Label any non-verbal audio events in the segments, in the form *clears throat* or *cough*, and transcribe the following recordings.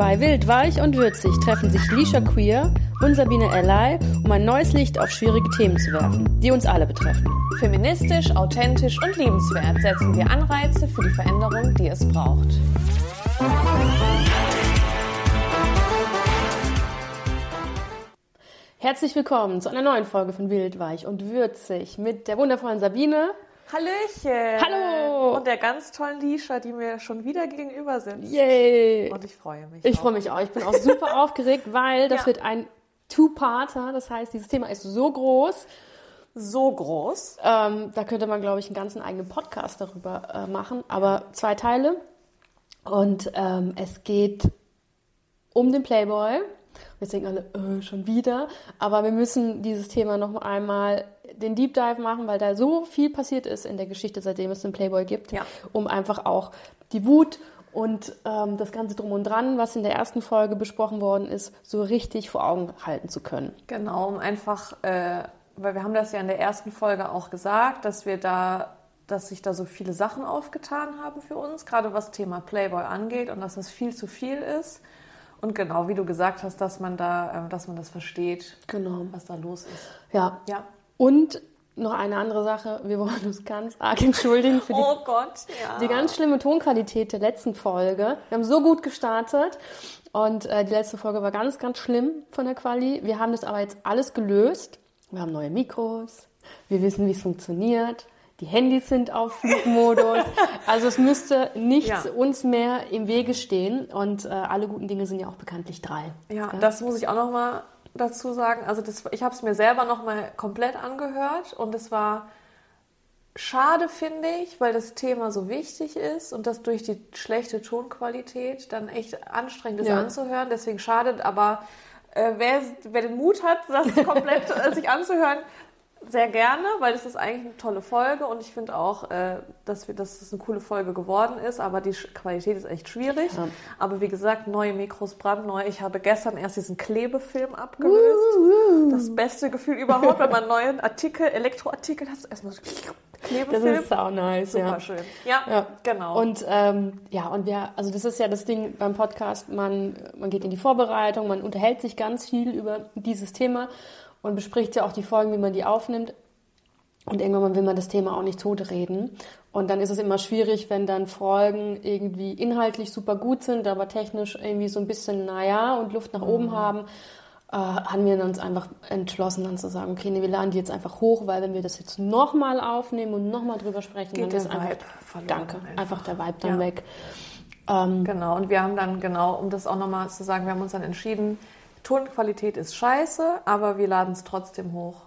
Bei Wild, Weich und Würzig treffen sich Lisha Queer und Sabine Ally, um ein neues Licht auf schwierige Themen zu werfen, die uns alle betreffen. Feministisch, authentisch und liebenswert setzen wir Anreize für die Veränderung, die es braucht. Herzlich willkommen zu einer neuen Folge von Wild, Weich und Würzig mit der wundervollen Sabine. Hallöchen! Hallo! Und der ganz tollen Lisha, die mir schon wieder gegenüber sitzt. Yay! Und ich freue mich. Ich freue mich auch. Ich bin auch super *laughs* aufgeregt, weil das Ja. wird ein Two-Parter. Das heißt, dieses Thema ist so groß. So groß. Ähm, da könnte man, glaube ich, einen ganzen eigenen Podcast darüber äh, machen. Aber zwei Teile. Und ähm, es geht um den Playboy. Jetzt denken alle, äh, schon wieder. Aber wir müssen dieses Thema noch einmal den Deep Dive machen, weil da so viel passiert ist in der Geschichte, seitdem es den Playboy gibt, Ja. um einfach auch die Wut und ähm, das Ganze drum und dran, was in der ersten Folge besprochen worden ist, so richtig vor Augen halten zu können. Genau, um einfach, äh, weil wir haben das ja in der ersten Folge auch gesagt, dass wir da, dass sich da so viele Sachen aufgetan haben für uns, gerade was Thema Playboy angeht und dass das viel zu viel ist. Und genau, wie du gesagt hast, dass man da, äh, dass man das versteht, Genau. was da los ist. Ja. Ja. Und noch eine andere Sache, wir wollen uns ganz arg entschuldigen für die, Oh Gott, ja. die ganz schlimme Tonqualität der letzten Folge. Wir haben so gut gestartet und äh, die letzte Folge war ganz, ganz schlimm von der Quali. Wir haben das aber jetzt alles gelöst. Wir haben neue Mikros, wir wissen, wie es funktioniert. Die Handys sind auf *laughs* Flugmodus. Also es müsste nichts Ja. uns mehr im Wege stehen. Und äh, alle guten Dinge sind ja auch bekanntlich drei. Ja, Gell? das muss ich auch noch mal dazu sagen. Also das, ich habe es mir selber noch mal komplett angehört und es war schade, finde ich, weil das Thema so wichtig ist und das durch die schlechte Tonqualität dann echt anstrengend ist Ja. anzuhören. Deswegen schade, aber äh, wer, wer den Mut hat, das komplett *laughs* äh, sich anzuhören, sehr gerne, weil das ist eigentlich eine tolle Folge und ich finde auch, äh, dass, wir, dass es eine coole Folge geworden ist, aber die Sch- Qualität ist echt schwierig. Ja. Aber wie gesagt, neue Mikros brandneu. Ich habe gestern erst diesen Klebefilm abgelöst. Das beste Gefühl überhaupt, wenn man neue Artikel, Elektroartikel hat. Erstmal so Das Klebefilm. ist sau nice, ja. Super schön. Ja, Ja. genau. Und ähm, ja, und wir, also das ist ja das Ding beim Podcast, man, man geht in die Vorbereitung, man unterhält sich ganz viel über dieses Thema und bespricht ja auch die Folgen, wie man die aufnimmt. Und irgendwann will man das Thema auch nicht totreden. Und dann ist es immer schwierig, wenn dann Folgen irgendwie inhaltlich super gut sind, aber technisch irgendwie so ein bisschen, naja, und Luft nach oben haben. Äh, haben wir uns einfach entschlossen, dann zu sagen, okay, nee, wir laden die jetzt einfach hoch, weil wenn wir das jetzt nochmal aufnehmen und nochmal drüber sprechen, Geht dann ist einfach, danke, einfach. einfach der Vibe dann Ja. weg. Ähm, Genau, und wir haben dann genau, um das auch nochmal zu sagen, wir haben uns dann entschieden, Tonqualität ist scheiße, aber wir laden es trotzdem hoch,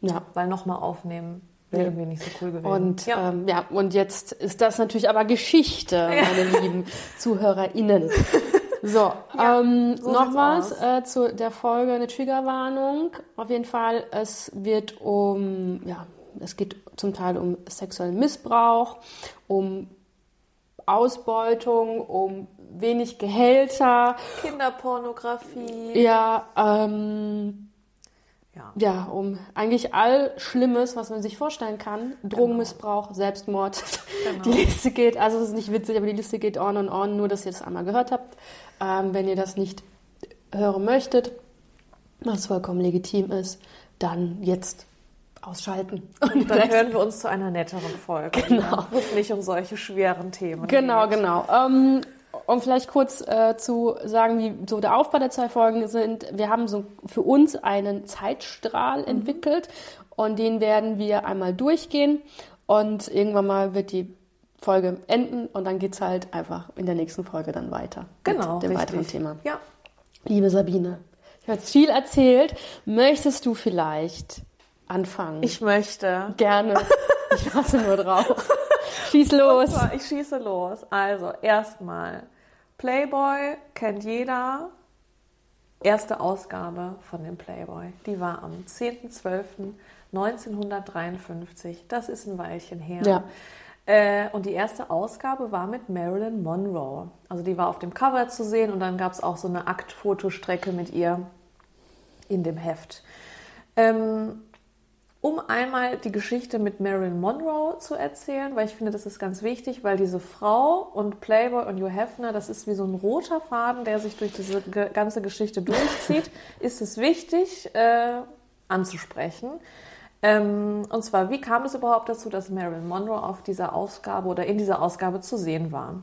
ja. weil nochmal aufnehmen wäre Ja. irgendwie nicht so cool gewesen. Und ja. ja. Ähm, ja, und jetzt ist das natürlich aber Geschichte, meine lieben *laughs* ZuhörerInnen. So, Ja, ähm, so noch was äh, zu der Folge, eine Triggerwarnung. Auf jeden Fall, es wird um, ja, es geht zum Teil um sexuellen Missbrauch, um Ausbeutung, um wenig Gehälter, Kinderpornografie. ja, ähm, Ja. ja, um eigentlich all Schlimmes, was man sich vorstellen kann. Drogenmissbrauch, Selbstmord. Genau. Die Liste geht, also es ist nicht witzig, aber die Liste geht on und on, nur dass ihr das einmal gehört habt. Ähm, wenn ihr das nicht hören möchtet, was vollkommen legitim ist, dann jetzt ausschalten. *laughs* Und Dann hören wir uns zu einer netteren Folge. Genau. Wo es nicht um solche schweren Themen Genau, geht. genau. Ähm, um vielleicht kurz äh, zu sagen, wie so der Aufbau der zwei Folgen sind. Wir haben so für uns einen Zeitstrahl entwickelt und den werden wir einmal durchgehen und irgendwann mal wird die Folge enden und dann geht's halt einfach in der nächsten Folge dann weiter Genau, mit dem richtig. weiteren Thema. Ja. Liebe Sabine, ich habe jetzt viel erzählt. Möchtest du vielleicht anfangen? Ich möchte. gerne. Ich warte nur drauf. *laughs* Schieß los. So, ich schieße los. Also, erstmal. Playboy kennt jeder. Erste Ausgabe von dem Playboy. Die war am 10.12.1953. Das ist ein Weilchen her. Ja. Äh, und die erste Ausgabe war mit Marilyn Monroe. Also die war auf dem Cover zu sehen und dann gab es auch so eine Aktfotostrecke mit ihr in dem Heft. Ähm, um einmal die Geschichte mit Marilyn Monroe zu erzählen, weil ich finde, das ist ganz wichtig, weil diese Frau und Playboy und Hugh Hefner, das ist wie so ein roter Faden, der sich durch diese ganze Geschichte durchzieht, *laughs* ist es wichtig äh, anzusprechen. Ähm, und zwar, wie kam es überhaupt dazu, dass Marilyn Monroe auf dieser Ausgabe oder in dieser Ausgabe zu sehen war?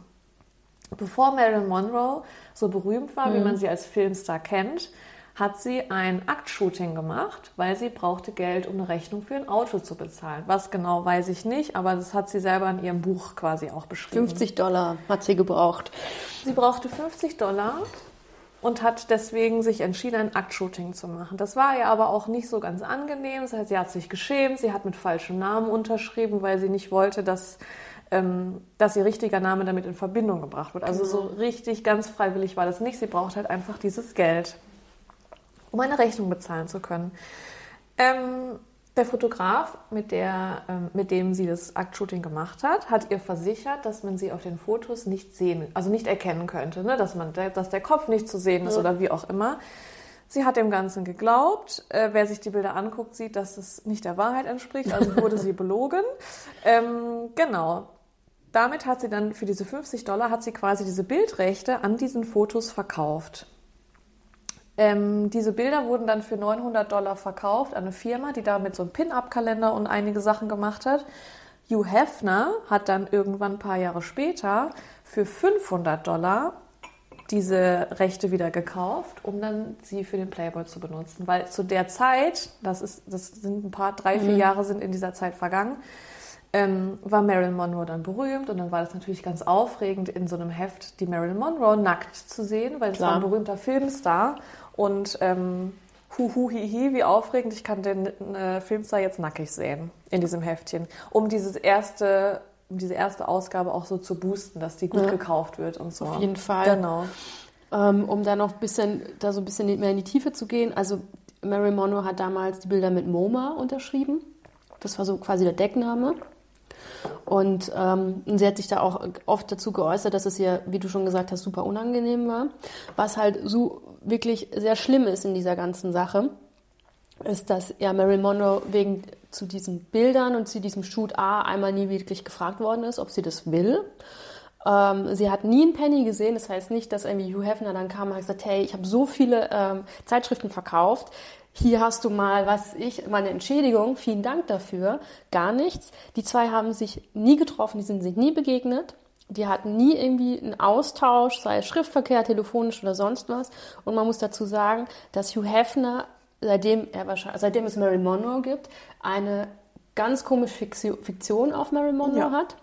Bevor Marilyn Monroe so berühmt war, mhm. wie man sie als Filmstar kennt, hat sie ein Aktshooting gemacht, weil sie brauchte Geld, um eine Rechnung für ein Auto zu bezahlen. Was genau weiß ich nicht, aber das hat sie selber in ihrem Buch quasi auch beschrieben. 50 Dollar hat sie gebraucht. Sie brauchte 50 Dollar und hat deswegen sich entschieden, ein Aktshooting zu machen. Das war ihr aber auch nicht so ganz angenehm. Das heißt, sie hat sich geschämt, sie hat mit falschem Namen unterschrieben, weil sie nicht wollte, dass ähm, dass ihr richtiger Name damit in Verbindung gebracht wird. Also genau. so richtig ganz freiwillig war das nicht. Sie braucht halt einfach dieses Geld um eine Rechnung bezahlen zu können. Ähm, der Fotograf, mit, der, ähm, mit dem sie das Aktshooting gemacht hat, hat ihr versichert, dass man sie auf den Fotos nicht sehen, also nicht erkennen könnte, ne? dass, man, dass der Kopf nicht zu sehen ist ja. oder wie auch immer. Sie hat dem Ganzen geglaubt. Äh, wer sich die Bilder anguckt, sieht, dass es nicht der Wahrheit entspricht. Also wurde sie *laughs* belogen. Ähm, genau. Damit hat sie dann für diese 50 Dollar hat sie quasi diese Bildrechte an diesen Fotos verkauft. Ähm, diese Bilder wurden dann für 900 Dollar verkauft an eine Firma, die damit so einen Pin-Up-Kalender und einige Sachen gemacht hat. Hugh Hefner hat dann irgendwann ein paar Jahre später für 500 Dollar diese Rechte wieder gekauft, um dann sie für den Playboy zu benutzen. Weil zu der Zeit, das, ist, das sind ein paar, drei, vier mhm. Jahre sind in dieser Zeit vergangen, ähm, war Marilyn Monroe dann berühmt und dann war das natürlich ganz aufregend, in so einem Heft die Marilyn Monroe nackt zu sehen, weil es war ein berühmter Filmstar und ähm, hu, hi, hi, wie aufregend, ich kann den äh, Filmstar jetzt nackig sehen in diesem Heftchen, um dieses erste, um diese erste Ausgabe auch so zu boosten, dass die gut ja. gekauft wird und so. Auf jeden Fall. Genau. Ähm, um da noch ein bisschen, da so ein bisschen mehr in die Tiefe zu gehen, also Mary Monroe hat damals die Bilder mit MoMA unterschrieben. Das war so quasi der Deckname. Und ähm, sie hat sich da auch oft dazu geäußert, dass es ihr, wie du schon gesagt hast, super unangenehm war. Was halt so wirklich sehr schlimm ist in dieser ganzen Sache, ist, dass ja Marilyn Monroe wegen zu diesen Bildern und zu diesem Shoot A einmal nie wirklich gefragt worden ist, ob sie das will. Ähm, sie hat nie einen Penny gesehen, das heißt nicht, dass irgendwie Hugh Hefner dann kam und hat gesagt, hey, ich habe so viele ähm, Zeitschriften verkauft, hier hast du mal, was ich, meine Entschädigung, vielen Dank dafür, gar nichts. Die zwei haben sich nie getroffen, die sind sich nie begegnet. Die hatten nie irgendwie einen Austausch, sei es Schriftverkehr, telefonisch oder sonst was. Und man muss dazu sagen, dass Hugh Hefner, seitdem, er wahrscheinlich, seitdem es Mary Monroe gibt, eine ganz komische Fiktion auf Mary Monroe ja. hat.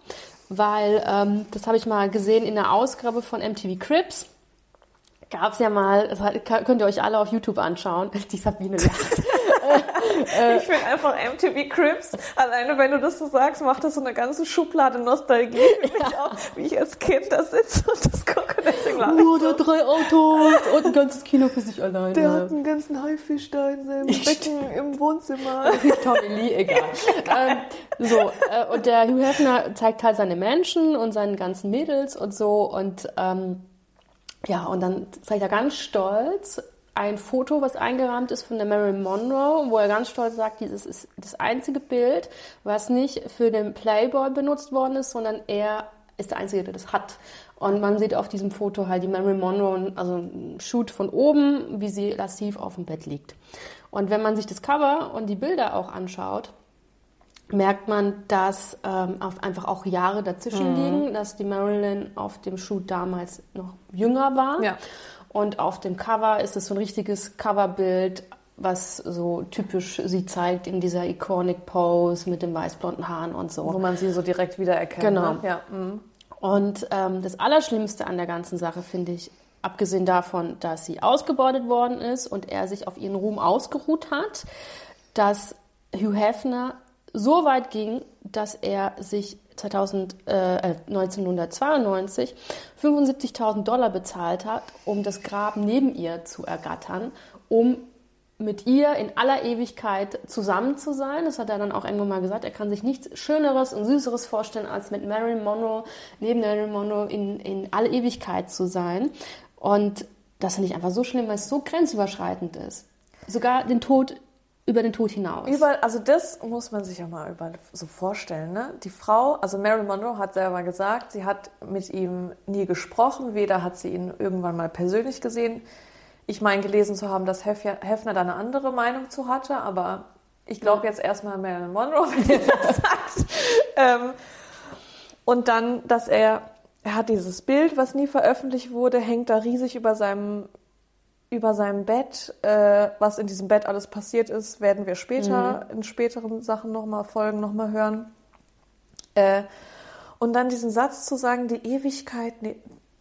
Weil, ähm, das habe ich mal gesehen in der Ausgabe von MTV Cribs gab es ja mal, das könnt ihr euch alle auf YouTube anschauen, *laughs* die Sabine lacht. *laughs* Ich finde einfach MTV Crips, alleine wenn du das so sagst, macht das so eine ganze Schublade Nostalgie für mich auch, wie ich als Kind da sitze und das gucke. Deswegen Nur da drei Autos und ein ganzes Kino für sich alleine. Der hat einen ganzen Haifisch da in seinem Becken im Wohnzimmer. *laughs* Tommy Lee, egal. ähm, so, äh, und der Hugh Hefner zeigt halt seine Menschen und seinen ganzen Mädels und so und ähm, ja, und dann zeigt er ganz stolz ein Foto, was eingerahmt ist von der Marilyn Monroe, wo er ganz stolz sagt, dieses ist das einzige Bild, was nicht für den Playboy benutzt worden ist, sondern er ist der Einzige, der das hat. Und man sieht auf diesem Foto halt die Marilyn Monroe, also ein Shoot von oben, wie sie lassiv auf dem Bett liegt. Und wenn man sich das Cover und die Bilder auch anschaut, merkt man, dass ähm, einfach auch Jahre dazwischen mhm. liegen, dass die Marilyn auf dem Shoot damals noch jünger war. Ja. Und auf dem Cover ist es so ein richtiges Coverbild, was so typisch sie zeigt in dieser iconic Pose mit den weißblonden Haaren und so. Wo man sie so direkt wiedererkennt. Genau. Ne? Ja. Mhm. Und ähm, das Allerschlimmste an der ganzen Sache finde ich, abgesehen davon, dass sie ausgebeutet worden ist und er sich auf ihren Ruhm ausgeruht hat, dass Hugh Hefner so weit ging, dass er sich 2000, äh, 1992 75.000 Dollar bezahlt hat, um das Grab neben ihr zu ergattern, um mit ihr in aller Ewigkeit zusammen zu sein. Das hat er dann auch irgendwann mal gesagt. Er kann sich nichts Schöneres und Süßeres vorstellen, als mit Marilyn Monroe, neben Marilyn Monroe in, in aller Ewigkeit zu sein. Und das finde ich einfach so schlimm, weil es so grenzüberschreitend ist. Sogar den Tod über den Tod hinaus. Über, also das muss man sich ja mal über, so vorstellen. Ne? Die Frau, also Marilyn Monroe hat selber gesagt, sie hat mit ihm nie gesprochen, weder hat sie ihn irgendwann mal persönlich gesehen. Ich meine gelesen zu haben, dass Hefner da eine andere Meinung zu hatte, aber ich glaube jetzt erstmal Marilyn Monroe, *laughs* wenn sie das sagt. ähm, und dann, dass er, er hat dieses Bild, was nie veröffentlicht wurde, hängt da riesig über seinem über seinem Bett, äh, was in diesem Bett alles passiert ist, werden wir später mhm. in späteren Sachen nochmal Folgen nochmal hören. Äh, und dann diesen Satz zu sagen, die Ewigkeit, ne,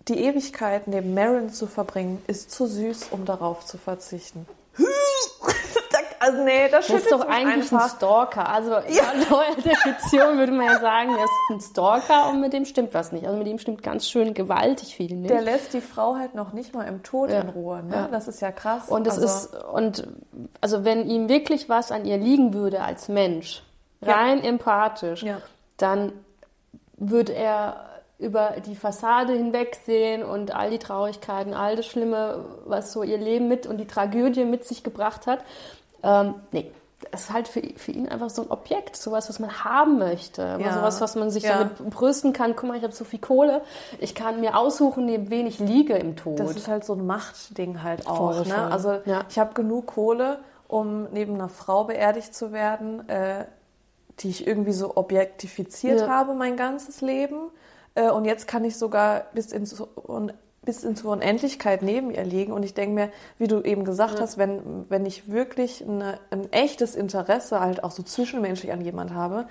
die Ewigkeit neben Marin zu verbringen, ist zu süß, um darauf zu verzichten. *laughs* Also nee, das, das ist doch eigentlich einfach. ein Stalker. Also ja. in der Fiktion würde man ja sagen, er ist ein Stalker und mit dem stimmt was nicht. Also mit dem stimmt ganz schön gewaltig viel nicht. Der lässt die Frau halt noch nicht mal im Tod ja. in Ruhe. Ne? Ja. Das ist ja krass. Und es also. ist und also wenn ihm wirklich was an ihr liegen würde als Mensch, rein empathisch, dann würde er über die Fassade hinwegsehen und all die Traurigkeiten, all das Schlimme, was so ihr Leben mit und die Tragödie mit sich gebracht hat. Ähm, nee, das ist halt für, für ihn einfach so ein Objekt, sowas, was man haben möchte. Ja. Sowas, was man sich ja. damit brüsten kann. Guck mal, ich habe so viel Kohle. Ich kann mir aussuchen, neben wen ich liege im Tod. Das ist halt so ein Machtding halt auch. Voll, ne? Also ja. ich habe genug Kohle, um neben einer Frau beerdigt zu werden, äh, die ich irgendwie so objektifiziert habe mein ganzes Leben. Äh, und jetzt kann ich sogar bis ins bis in zur Unendlichkeit neben ihr liegen. Und ich denke mir, wie du eben gesagt ja. hast, wenn, wenn ich wirklich eine, ein echtes Interesse halt auch so zwischenmenschlich an jemand habe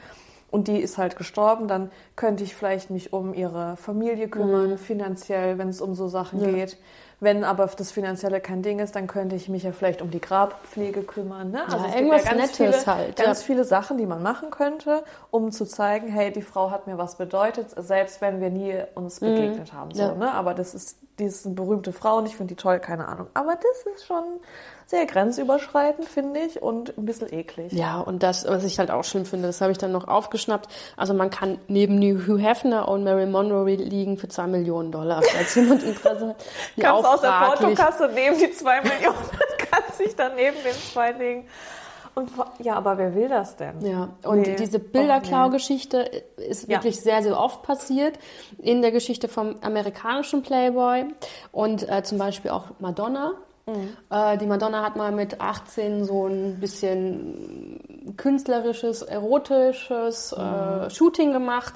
und die ist halt gestorben, dann könnte ich vielleicht mich um ihre Familie kümmern, mhm. finanziell, wenn es um so Sachen ja. geht. Wenn aber das Finanzielle kein Ding ist, dann könnte ich mich ja vielleicht um die Grabpflege kümmern. Ne? Also ja, irgendwas ja ganz Nettes viele, halt. Ganz ja. viele Sachen, die man machen könnte, um zu zeigen, hey, die Frau hat mir was bedeutet, selbst wenn wir nie uns mhm. begegnet mhm. haben. So, ne? Aber das ist, die ist eine berühmte Frau und ich finde die toll, keine Ahnung. Aber das ist schon sehr grenzüberschreitend, finde ich, und ein bisschen eklig. Ja, und das, was ich halt auch schlimm finde, das habe ich dann noch aufgeschnappt. Also man kann neben Hugh Hefner und Mary Monroe liegen für zwei Millionen Dollar, falls jemand Interesse hat. Kannst aus der Portokasse nehmen die zwei Millionen, *laughs* kannst dich dann neben den zwei legen. Und, ja, aber wer will das denn? Ja, und nee. diese Bilderklau-Geschichte nee. ist wirklich ja. sehr, sehr oft passiert in der Geschichte vom amerikanischen Playboy und äh, zum Beispiel auch Madonna Mhm. Äh, die Madonna hat mal mit 18 so ein bisschen künstlerisches, erotisches äh, mhm. äh, Shooting gemacht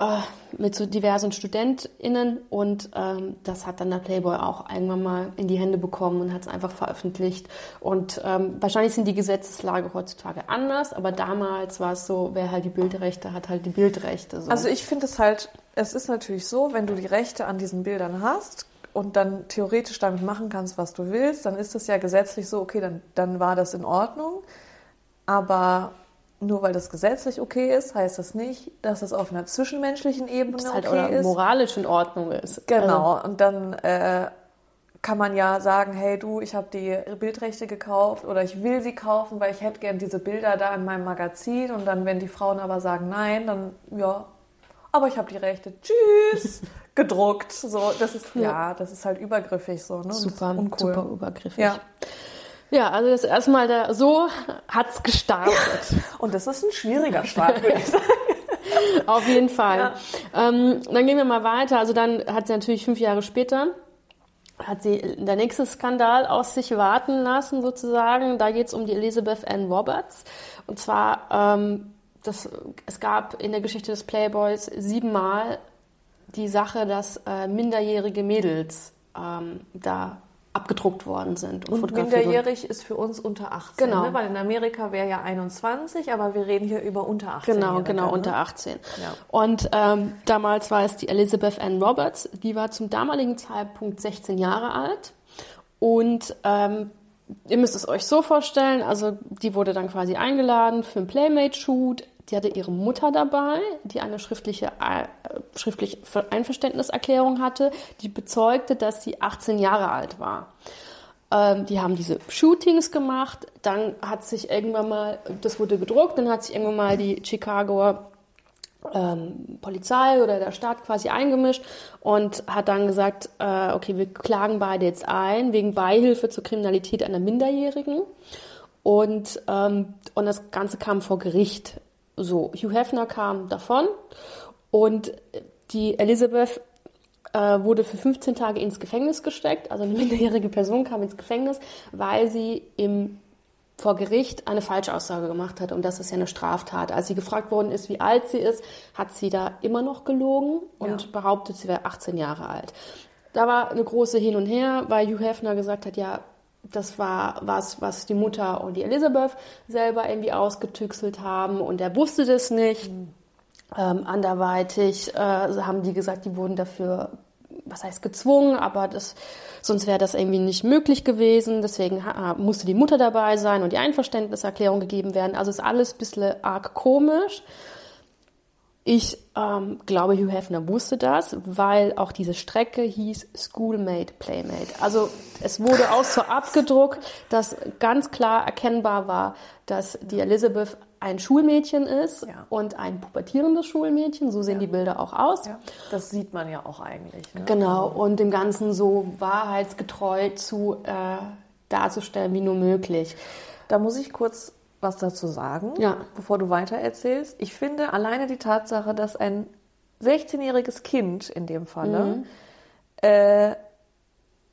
äh, mit so diversen StudentInnen und ähm, das hat dann der Playboy auch irgendwann mal in die Hände bekommen und hat es einfach veröffentlicht. Und ähm, wahrscheinlich sind die Gesetzeslage heutzutage anders, aber damals war es so, wer halt die Bildrechte hat, halt die Bildrechte. So. Also ich finde es halt, es ist natürlich so, wenn du die Rechte an diesen Bildern hast, und dann theoretisch damit machen kannst, was du willst, dann ist das ja gesetzlich so, okay, dann, dann war das in Ordnung. Aber nur weil das gesetzlich okay ist, heißt das nicht, dass es auf einer zwischenmenschlichen Ebene das halt okay ist. moralisch in Ordnung ist. Genau. Also. Und dann äh, kann man ja sagen, hey du, ich habe die Bildrechte gekauft oder ich will sie kaufen, weil ich hätte gern diese Bilder da in meinem Magazin. Und dann, wenn die Frauen aber sagen nein, dann ja, aber ich habe die Rechte. Tschüss. *laughs* gedruckt. So, das ist ja, ja das ist halt übergriffig so. Ne? Super, super übergriffig. Ja. Ja, also das erste Mal da, so hat's gestartet. *laughs* Und das ist ein schwieriger Start, würde ich sagen. *laughs* Auf jeden Fall. Ja. Ähm, dann gehen wir mal weiter. Also dann hat sie natürlich fünf Jahre später hat sie der nächste Skandal aus sich warten lassen, sozusagen. Da geht es um die Elizabeth Ann Roberts. Und zwar, ähm, das, es gab in der Geschichte des Playboys siebenmal die Sache, dass äh, minderjährige Mädels ähm, da abgedruckt worden sind. Und, und minderjährig ist für uns unter 18, genau. Ne? weil in Amerika wäre ja 21, aber wir reden hier über unter 18. Genau, genau, ne? unter 18. Ja. Und ähm, damals war es die Elizabeth Ann Roberts, die war zum damaligen Zeitpunkt 16 Jahre alt und ähm, ihr müsst es euch so vorstellen, also die wurde dann quasi eingeladen für einen Playmate-Shoot die hatte ihre Mutter dabei, die eine schriftliche, äh, schriftliche Einverständniserklärung hatte, die bezeugte, dass sie 18 Jahre alt war. Ähm, die haben diese Shootings gemacht, dann hat sich irgendwann mal, das wurde gedruckt, dann hat sich irgendwann mal die Chicagoer ähm, Polizei oder der Staat quasi eingemischt und hat dann gesagt, äh, okay, wir klagen beide jetzt ein wegen Beihilfe zur Kriminalität einer Minderjährigen. Und, ähm, und das Ganze kam vor Gericht. So, Hugh Hefner kam davon und die Elizabeth äh, wurde für 15 Tage ins Gefängnis gesteckt. Also eine *laughs* minderjährige Person kam ins Gefängnis, weil sie im vor Gericht eine Falschaussage gemacht hat und das ist ja eine Straftat. Als sie gefragt worden ist, wie alt sie ist, hat sie da immer noch gelogen und ja. behauptet, sie wäre 18 Jahre alt. Da war eine große Hin und Her, weil Hugh Hefner gesagt hat, ja, das war was, was die Mutter und die Elizabeth selber irgendwie ausgetüxelt haben und er wusste das nicht. Mhm. Ähm, anderweitig äh, haben die gesagt, die wurden dafür, was heißt gezwungen, aber das, sonst wäre das irgendwie nicht möglich gewesen. Deswegen musste die Mutter dabei sein und die Einverständniserklärung gegeben werden. Also ist alles ein bisschen arg komisch. Ich ähm, glaube, Hugh Hefner wusste das, weil auch diese Strecke hieß Schoolmate Playmate. Also es wurde auch so abgedruckt, dass ganz klar erkennbar war, dass die Elizabeth ein Schulmädchen ist ja. und ein pubertierendes Schulmädchen. So sehen ja. die Bilder auch aus. Ja. Das sieht man ja auch eigentlich. Ne? Genau, und dem Ganzen so wahrheitsgetreu zu äh, darzustellen wie nur möglich. Da muss ich kurz was dazu sagen, ja. bevor du weiter erzählst. Ich finde alleine die Tatsache, dass ein 16-jähriges Kind in dem Falle mhm. äh,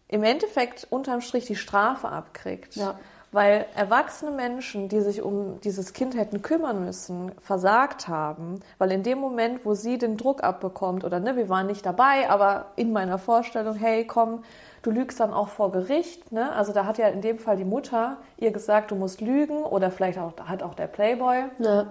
im Endeffekt unterm Strich die Strafe abkriegt. Ja. Weil erwachsene Menschen, die sich um dieses Kind hätten kümmern müssen, versagt haben, weil in dem Moment, wo sie den Druck abbekommt, oder ne, wir waren nicht dabei, aber in meiner Vorstellung, hey, komm, Du lügst dann auch vor Gericht. Ne? Also da hat ja in dem Fall die Mutter ihr gesagt, du musst lügen oder vielleicht auch, hat auch der Playboy ja.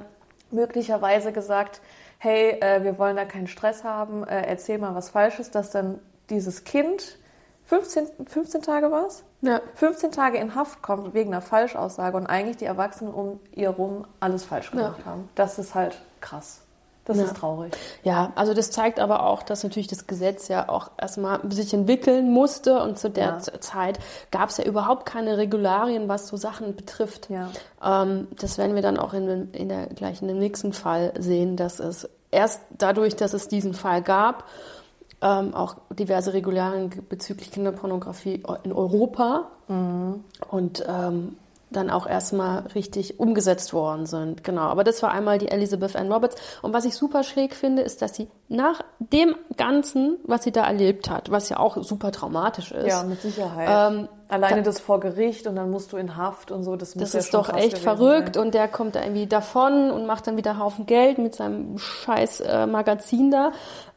möglicherweise gesagt, hey, äh, wir wollen da keinen Stress haben, äh, erzähl mal was Falsches, dass dann dieses Kind 15, 15 Tage war es? Ja. 15 Tage in Haft kommt wegen einer Falschaussage und eigentlich die Erwachsenen um ihr rum alles falsch gemacht ja. haben. Das ist halt krass. Das ja. ist traurig. Ja, also das zeigt aber auch, dass natürlich das Gesetz ja auch erstmal sich entwickeln musste und zu der ja. Zeit gab es ja überhaupt keine Regularien, was so Sachen betrifft. Ja. Ähm, das werden wir dann auch in, in der gleich in dem nächsten Fall sehen, dass es erst dadurch, dass es diesen Fall gab, ähm, auch diverse Regularien bezüglich Kinderpornografie in Europa mhm. und ähm, dann auch erstmal richtig umgesetzt worden sind. Genau. Aber das war einmal die Elizabeth Ann Roberts. Und was ich super schräg finde, ist, dass sie nach dem Ganzen, was sie da erlebt hat, was ja auch super traumatisch ist. Ja, mit Sicherheit. Ähm, Alleine da, das vor Gericht und dann musst du in Haft und so. Das, das ist ja doch echt verrückt. Sein. Und der kommt da irgendwie davon und macht dann wieder einen Haufen Geld mit seinem scheiß äh, Magazin da.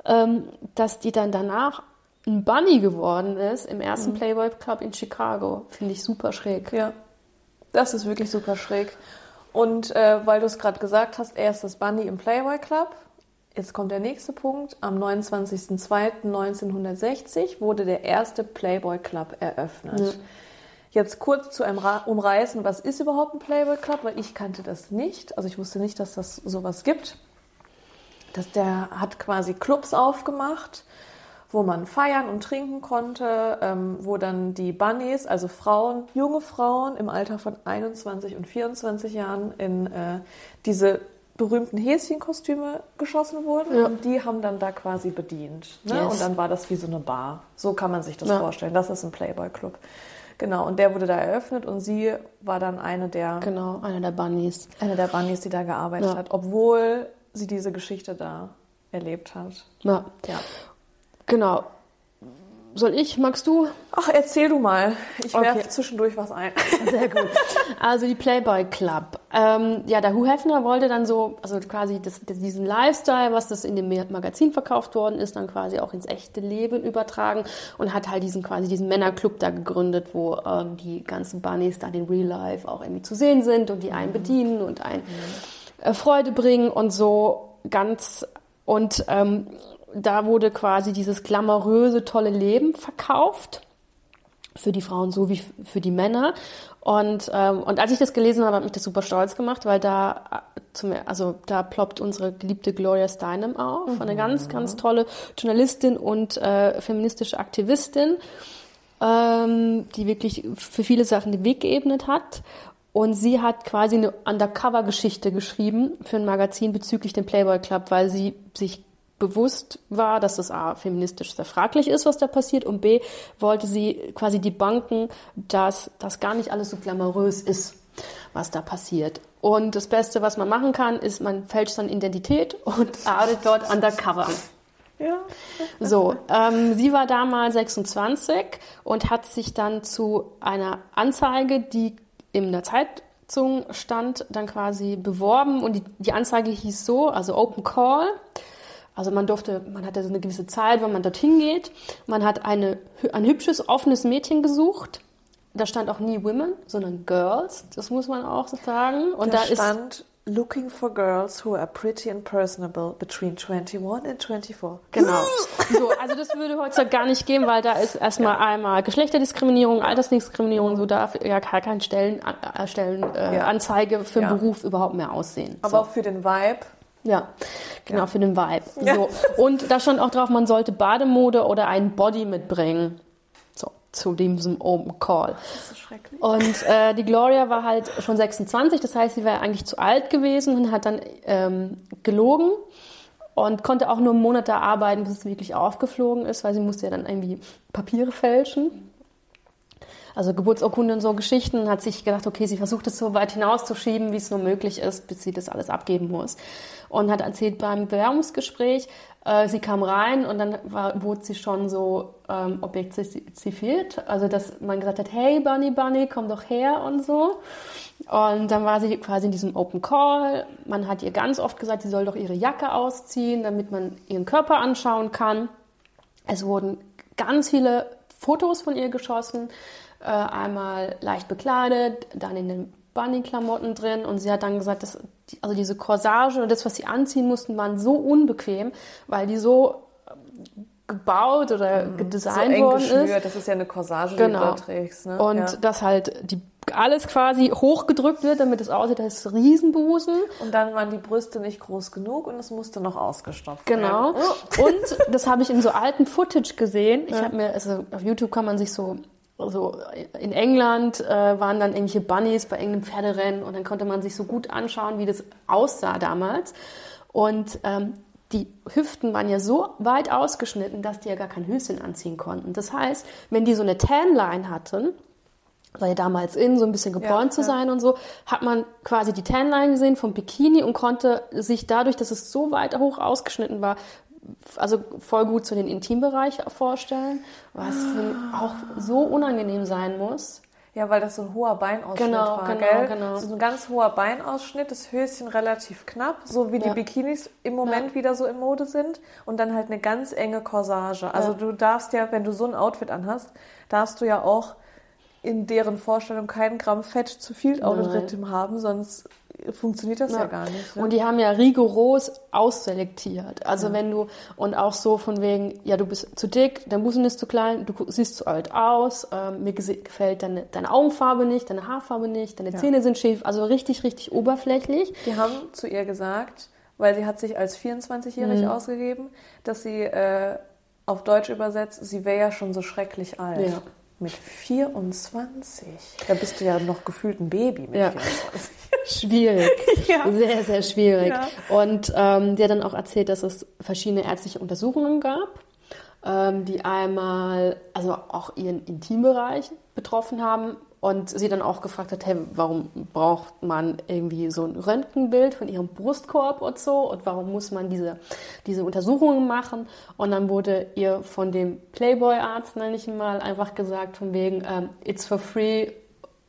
Ähm, dass die dann danach ein Bunny geworden ist im ersten mhm. Playboy Club in Chicago. Finde ich super schräg. Ja. Das ist wirklich super schräg. Und äh, weil du es gerade gesagt hast, er ist das Bunny im Playboy Club. Jetzt kommt der nächste Punkt. Am 29.02.1960 wurde der erste Playboy Club eröffnet. Ja. Jetzt kurz zu einem Umreißen, was ist überhaupt ein Playboy Club? Weil ich kannte das nicht. Also ich wusste nicht, dass das sowas gibt. Das, der hat quasi Clubs aufgemacht wo man feiern und trinken konnte, ähm, wo dann die Bunnies, also Frauen, junge Frauen im Alter von 21 und 24 Jahren in äh, diese berühmten Häschenkostüme geschossen wurden ja. und die haben dann da quasi bedient. Ne? Yes. Und dann war das wie so eine Bar. So kann man sich das ja. vorstellen. Das ist ein Playboy-Club. Genau, und der wurde da eröffnet und sie war dann eine der... Genau, eine der Bunnies. Eine der Bunnies, die da gearbeitet ja. hat, obwohl sie diese Geschichte da erlebt hat. Ja. ja. Genau. Soll ich? Magst du? Ach, erzähl du mal. Ich okay. werfe zwischendurch was ein. *laughs* Sehr gut. Also die Playboy Club. Ähm, ja, der Hugh Hefner wollte dann so, also quasi das, diesen Lifestyle, was das in dem Magazin verkauft worden ist, dann quasi auch ins echte Leben übertragen und hat halt diesen quasi diesen Männerclub da gegründet, wo ähm, die ganzen Bunnies dann in Real Life auch irgendwie zu sehen sind und die einen mhm. bedienen und einen äh, Freude bringen und so ganz und ähm, da wurde quasi dieses glamouröse, tolle Leben verkauft. Für die Frauen so wie für die Männer. Und, ähm, und als ich das gelesen habe, hat mich das super stolz gemacht, weil da, äh, zum, also da ploppt unsere geliebte Gloria Steinem auf, mhm. eine ganz, ganz tolle Journalistin und äh, feministische Aktivistin, ähm, die wirklich für viele Sachen den Weg geebnet hat. Und sie hat quasi eine Undercover-Geschichte geschrieben für ein Magazin bezüglich dem Playboy Club, weil sie sich bewusst war, dass das A, feministisch sehr fraglich ist, was da passiert, und B, wollte sie quasi die Banken, dass das gar nicht alles so glamourös ist. was da passiert. Und das Beste, was man machen kann, ist, man fälscht seine Identität und *laughs* arbeitet dort undercover. Ja. So, ähm, sie war damals 26 und hat sich dann zu einer Anzeige, die in der Zeitung stand, dann quasi beworben und die, die Anzeige hieß so, also Open Call. Also man durfte, man hatte so eine gewisse Zeit, wann man dorthin geht. Man hat eine, ein hübsches, offenes Mädchen gesucht. Da stand auch nie Women, sondern Girls. Das muss man auch so sagen. Und da, da, ist stand Looking for girls who are pretty and personable between 21 and 24. Genau. *laughs* So, also das würde heutzutage gar nicht gehen, weil da ist erstmal einmal Geschlechterdiskriminierung, Altersdiskriminierung, so darf ja gar kein Stellen, äh, Stellen äh, Ja. Anzeige für einen Ja. Beruf überhaupt mehr aussehen. Aber so. auch für den Vibe. Ja, genau, Ja. für den Vibe. *laughs* Ja. So. Und da stand auch drauf, man sollte Bademode oder einen Body mitbringen. So, zu diesem Open Call. Das ist schrecklich. Und äh, die Gloria war halt schon 26, das heißt, sie war eigentlich zu alt gewesen und hat dann ähm, gelogen und konnte auch nur einen Monat da arbeiten, bis es wirklich aufgeflogen ist, weil sie musste ja dann irgendwie Papiere fälschen. Also Geburtsurkunde und so Geschichten hat sich gedacht, okay, sie versucht es so weit hinauszuschieben, wie es nur möglich ist, bis sie das alles abgeben muss. Und hat erzählt beim Bewerbungsgespräch, äh, sie kam rein und dann war, wurde sie schon so ähm, objektiviert. Also dass man gesagt hat, hey Bunny Bunny, komm doch her und so. Und dann war sie quasi in diesem Open Call. Man hat ihr ganz oft gesagt, sie soll doch ihre Jacke ausziehen, damit man ihren Körper anschauen kann. Es wurden ganz viele Fotos von ihr geschossen, äh, einmal leicht bekleidet, dann in den Bunny-Klamotten drin und sie hat dann gesagt, dass die, also diese Corsage und das, was sie anziehen mussten, waren so unbequem, weil die so ähm, gebaut oder So gedesignt eng worden ist. Das ist ja eine Corsage, die Genau. du da trägst. Ne? Und ja. dass halt die, alles quasi hochgedrückt wird, damit es aussieht, als Riesenbusen. und dann waren die Brüste nicht groß genug und es musste noch ausgestopft Genau. werden. *laughs* Und das habe ich in so alten Footage gesehen. Ich habe mir, also auf YouTube kann man sich so, so in England äh, waren dann irgendwelche Bunnies bei irgendeinem Pferderennen und dann konnte man sich so gut anschauen, wie das aussah damals. Und ähm, die Hüften waren ja so weit ausgeschnitten, dass die ja gar kein Höschen anziehen konnten. Das heißt, wenn die so eine Tanline hatten, war ja damals in, so ein bisschen gebräunt Ja, zu ja. sein und so, hat man quasi die Tanline gesehen vom Bikini und konnte sich dadurch, dass es so weit hoch ausgeschnitten war, also voll gut zu den Intimbereich vorstellen, was auch so unangenehm sein muss. Ja, weil das so ein hoher Beinausschnitt Genau, war, genau, gell? genau. So ein ganz hoher Beinausschnitt, das Höschen relativ knapp, so wie die Ja. Bikinis im Moment wieder so in Mode sind. Und dann halt eine ganz enge Corsage. Also Ja. du darfst ja, wenn du so ein Outfit anhast, darfst du ja auch in deren Vorstellung keinen Gramm Fett zu viel Outfit haben, sonst funktioniert das ja, Ja. gar nicht. Ne? Und die haben ja rigoros ausselektiert. Also wenn du, und auch so von wegen, ja, du bist zu dick, dein Busen ist zu klein, du siehst zu alt aus, ähm, mir gefällt deine, deine Augenfarbe nicht, deine Haarfarbe nicht, deine Ja. Zähne sind schief, also richtig, richtig oberflächlich. Die haben zu ihr gesagt, weil sie hat sich als 24-jährig Mhm. ausgegeben, dass sie äh, auf Deutsch übersetzt, sie wäre ja schon so schrecklich alt. Ja. Mit 24. Da bist du ja noch gefühlt ein Baby mit Ja. 24. *laughs* *laughs* Schwierig. Ja. Sehr, sehr schwierig. Ja. Und ähm, die hat dann auch erzählt, dass es verschiedene ärztliche Untersuchungen gab, ähm, die einmal, also auch ihren Intimbereich betroffen haben. Und sie dann auch gefragt hat, hey, warum braucht man irgendwie so ein Röntgenbild von ihrem Brustkorb und so? Und warum muss man diese, diese Untersuchungen machen? Und dann wurde ihr von dem Playboy-Arzt, nenne ich ihn mal, einfach gesagt, von wegen, ähm, it's for free,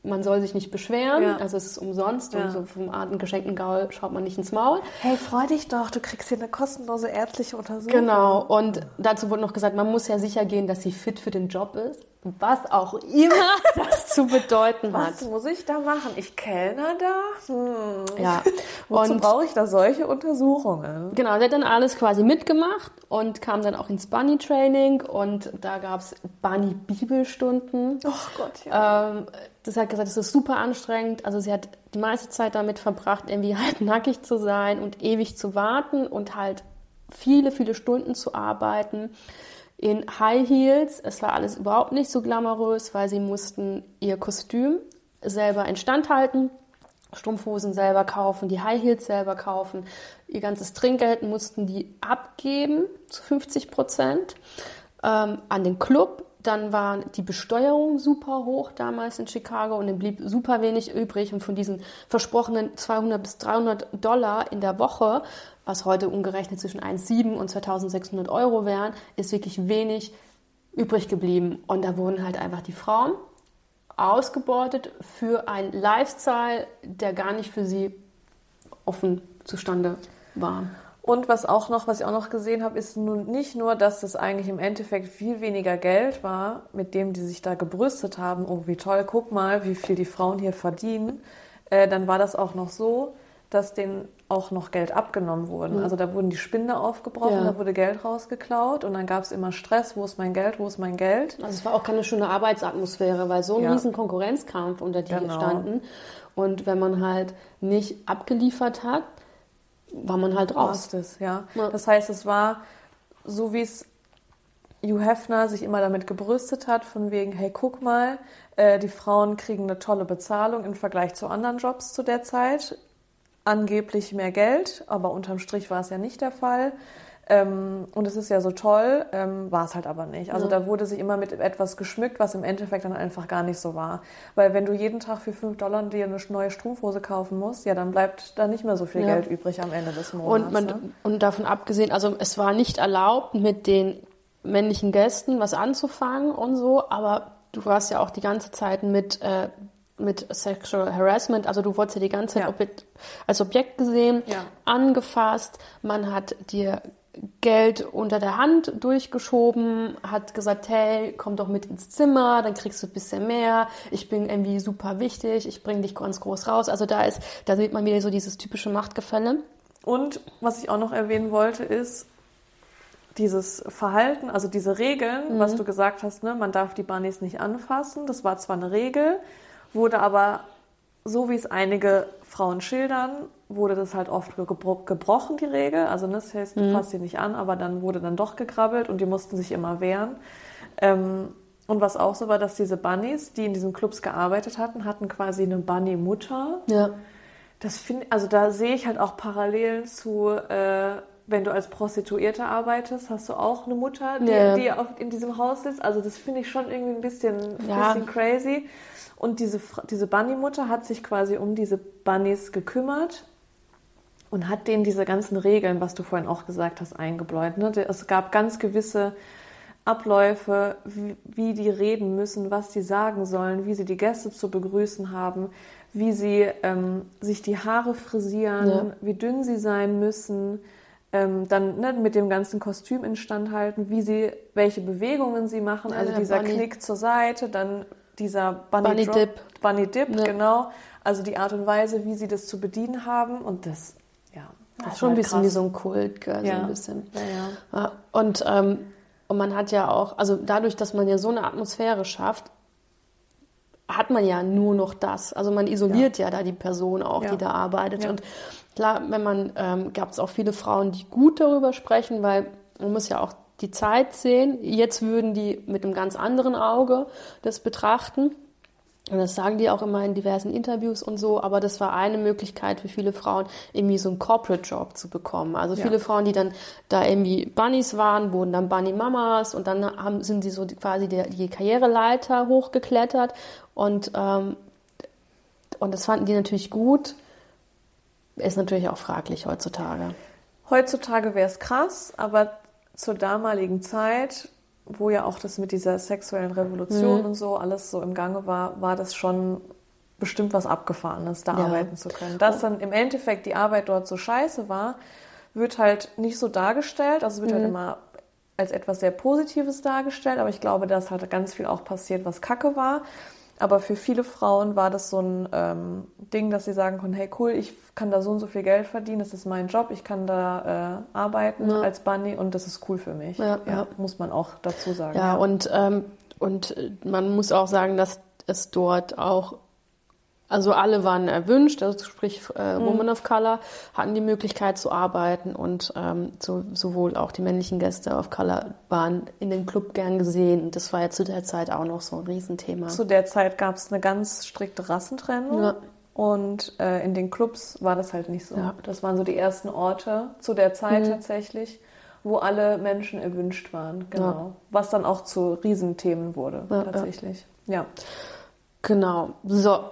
man soll sich nicht beschweren, Ja. also es ist umsonst Ja. und so vom Arten geschenkten Gaul schaut man nicht ins Maul. Hey, freu dich doch, du kriegst hier eine kostenlose ärztliche Untersuchung. Genau, und dazu wurde noch gesagt, man muss ja sicher gehen, dass sie fit für den Job ist, was auch immer *laughs* das zu bedeuten hat. Was muss ich da machen? Ich Kellner da? Hm. Ja, *laughs* Wozu und brauche ich da solche Untersuchungen? genau, der hat dann alles quasi mitgemacht und kam dann auch ins Bunny-Training und da gab es Bunny-Bibelstunden. Oh Gott, ja. Ähm, das hat gesagt, es ist super anstrengend. Also sie hat die meiste Zeit damit verbracht, irgendwie *laughs* halt nackig zu sein und ewig zu warten und halt viele, viele Stunden zu arbeiten in High Heels. Es war alles überhaupt nicht so glamourös, weil sie mussten ihr Kostüm selber instand halten. Strumpfhosen selber kaufen, die High Heels selber kaufen. Ihr ganzes Trinkgeld mussten die abgeben zu 50 Prozent ähm, an den Club dann war die Besteuerung super hoch damals in Chicago und dann blieb super wenig übrig. Und von diesen versprochenen 200 bis 300 Dollar in der Woche, was heute umgerechnet zwischen 1,7 und 2600 Euro wären, ist wirklich wenig übrig geblieben. Und da wurden halt einfach die Frauen ausgebeutet für einen Lifestyle, der gar nicht für sie offen zustande war. Und was auch noch, was ich auch noch gesehen habe, ist nun nicht nur, dass das eigentlich im Endeffekt viel weniger Geld war, mit dem die sich da gebrüstet haben. Oh, wie toll, guck mal, wie viel die Frauen hier verdienen. Äh, dann war das auch noch so, dass denen auch noch Geld abgenommen wurde. Mhm. Also da wurden die Spinde aufgebrochen, ja. da wurde Geld rausgeklaut und dann gab es immer Stress, wo ist mein Geld, wo ist mein Geld. Also es war auch keine schöne Arbeitsatmosphäre, weil so ein ja. riesen Konkurrenzkampf unter die genau. standen. Und wenn man halt nicht abgeliefert hat, war man halt raus. Das, ja. ja. Das heißt, es war so, wie es Hugh Hefner sich immer damit gebrüstet hat, von wegen, hey, guck mal, äh, die Frauen kriegen eine tolle Bezahlung im Vergleich zu anderen Jobs zu der Zeit. Angeblich mehr Geld, aber unterm Strich war es ja nicht der Fall. Ähm, und es ist ja so toll, ähm, war es halt aber nicht. Also ja. da wurde sich immer mit etwas geschmückt, was im Endeffekt dann einfach gar nicht so war. Weil wenn du jeden Tag für 5 Dollar dir eine neue Strumpfhose kaufen musst, ja, dann bleibt da nicht mehr so viel ja. Geld übrig am Ende des Monats. Und, man, ne? und davon abgesehen, also es war nicht erlaubt, mit den männlichen Gästen was anzufangen und so, aber du warst ja auch die ganze Zeit mit äh, mit Sexual Harassment, also du wurdest ja die ganze Zeit ja. Als Objekt gesehen, ja. angefasst, man hat dir Geld unter der Hand durchgeschoben, hat gesagt, hey, komm doch mit ins Zimmer, dann kriegst du ein bisschen mehr. Ich bin irgendwie super wichtig, ich bringe dich ganz groß raus. Also da ist, da sieht man wieder so dieses typische Machtgefälle. Und was ich auch noch erwähnen wollte, ist dieses Verhalten, also diese Regeln, mhm. was du gesagt hast, ne, man darf die Bunnies nicht anfassen. Das war zwar eine Regel, wurde aber so wie es einige Frauen schildern, wurde das halt oft gebrochen, die Regel. Also ne, das heißt, du mhm. fasst sie nicht an, aber dann wurde dann doch gekrabbelt und die mussten sich immer wehren. Ähm, und was auch so war, dass diese Bunnies, die in diesen Clubs gearbeitet hatten, hatten quasi eine Bunny-Mutter. Ja. Das finde, also da sehe ich halt auch Parallelen zu, äh, wenn du als Prostituierte arbeitest, hast du auch eine Mutter, die, ja. die in diesem Haus sitzt. Also das finde ich schon irgendwie ein bisschen, ja. bisschen crazy. Und diese, diese Bunny-Mutter hat sich quasi um diese Bunnies gekümmert und hat denen diese ganzen Regeln, was du vorhin auch gesagt hast, eingebläut. Ne? Es gab ganz gewisse Abläufe, wie, wie, die reden müssen, was die sagen sollen, wie sie die Gäste zu begrüßen haben, wie sie ähm, sich die Haare frisieren, ja. wie dünn sie sein müssen, ähm, dann ne, mit dem ganzen Kostüm instand halten, wie sie, welche Bewegungen sie machen, ja, also dieser Bunny. Knick zur Seite, dann dieser Bunny, Bunny Drop, Dip. Bunny Dip, ja. genau. Also die Art und Weise, wie sie das zu bedienen haben und das ja. Das ist schon ein bisschen krass. wie so ein Kult, gell, ja. so ein bisschen. Ja, ja. Und, ähm, und man hat ja auch, also dadurch, dass man ja so eine Atmosphäre schafft, hat man ja nur noch das. Also man isoliert ja, ja da die Person auch, die da arbeitet. Und klar, wenn man, ähm, gab es auch viele Frauen, die gut darüber sprechen, weil man muss ja auch die Zeit sehen. Jetzt würden die mit einem ganz anderen Auge das betrachten. Und das sagen die auch immer in diversen Interviews und so, aber das war eine Möglichkeit für viele Frauen, irgendwie so einen Corporate-Job zu bekommen. Also viele ja. Frauen, die dann da irgendwie Bunnies waren, wurden dann Bunny-Mamas und dann haben, sind sie so quasi die, die Karriereleiter hochgeklettert und, ähm, und das fanden die natürlich gut. Ist natürlich auch fraglich heutzutage. Heutzutage wäre es krass, aber zur damaligen Zeit wo ja auch das mit dieser sexuellen Revolution mhm. und so alles so im Gange war, war das schon bestimmt was Abgefahrenes, da ja. arbeiten zu können. Dass dann im Endeffekt die Arbeit dort so scheiße war, wird halt nicht so dargestellt. Also wird halt mhm. halt immer als etwas sehr Positives dargestellt, aber ich glaube, dass halt ganz viel auch passiert, was Kacke war. Aber für viele Frauen war das so ein ähm, Ding, dass sie sagen konnten, hey cool, ich kann da so und so viel Geld verdienen, das ist mein Job, ich kann da äh, arbeiten ja. als Bunny und das ist cool für mich. Ja, ja. muss man auch dazu sagen. Ja, und, ähm, und man muss auch sagen, dass es dort auch also alle waren erwünscht, also sprich äh, mhm. Women of Color hatten die Möglichkeit zu arbeiten und ähm, so, sowohl auch die männlichen Gäste of Color waren in den Club gern gesehen. Und das war ja zu der Zeit auch noch so ein Riesenthema. Zu der Zeit gab es eine ganz strikte Rassentrennung. Ja. Und äh, in den Clubs war das halt nicht so. Ja. Das waren so die ersten Orte zu der Zeit mhm. tatsächlich, wo alle Menschen erwünscht waren, genau. Ja. Was dann auch zu Riesenthemen wurde, tatsächlich. Ja. Genau. So.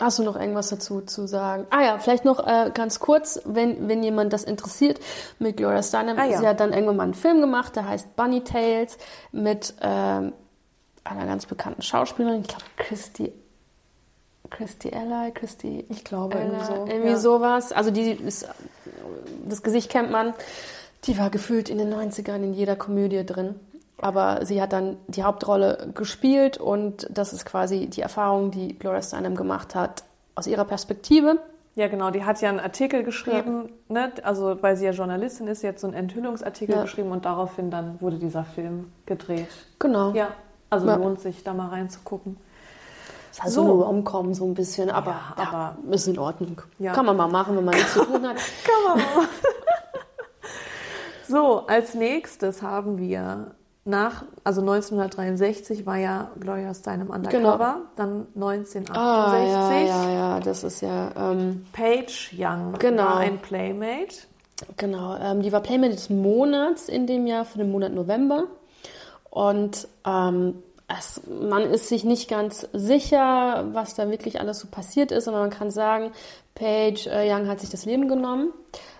Hast du noch irgendwas dazu zu sagen? Ah ja, vielleicht noch äh, ganz kurz, wenn, wenn jemand das interessiert, mit Gloria Steinem. Ah ja. Sie hat dann irgendwann mal einen Film gemacht, der heißt Bunny Tales, mit ähm, einer ganz bekannten Schauspielerin, ich glaube Christy, Christy Ally, Christy Ich glaube, irgendwie so, irgendwie ja. sowas. Also die ist, das Gesicht kennt man. Die war gefühlt in den 90ern in jeder Komödie drin. Aber sie hat dann die Hauptrolle gespielt und das ist quasi die Erfahrung, die Gloria Steinem gemacht hat, aus ihrer Perspektive. Ja, genau. Die hat ja einen Artikel geschrieben, ne? also weil sie ja Journalistin ist, sie hat so einen Enthüllungsartikel Ja. geschrieben und daraufhin dann wurde dieser Film gedreht. Genau. Ja, also Ja. lohnt sich da mal reinzugucken. Ist halt so, So. eine Rom-Com so ein bisschen, aber, Ja, ja, aber- ist in Ordnung. Ja. Kann man mal machen, wenn man nichts zu tun hat. *laughs* *laughs* So, als nächstes haben wir nach, also 1963 war ja Gloria Steinem Undercover, dann 1968 Ah, ja, ja, ja, das ist ja, ähm, Paige Young Genau. war ein Playmate. genau, ähm, die war Playmate des Monats in dem Jahr für den Monat November. Und ähm, es, man ist sich nicht ganz sicher, was da wirklich alles so passiert ist, aber man kann sagen, Paige äh, Young hat sich das Leben genommen.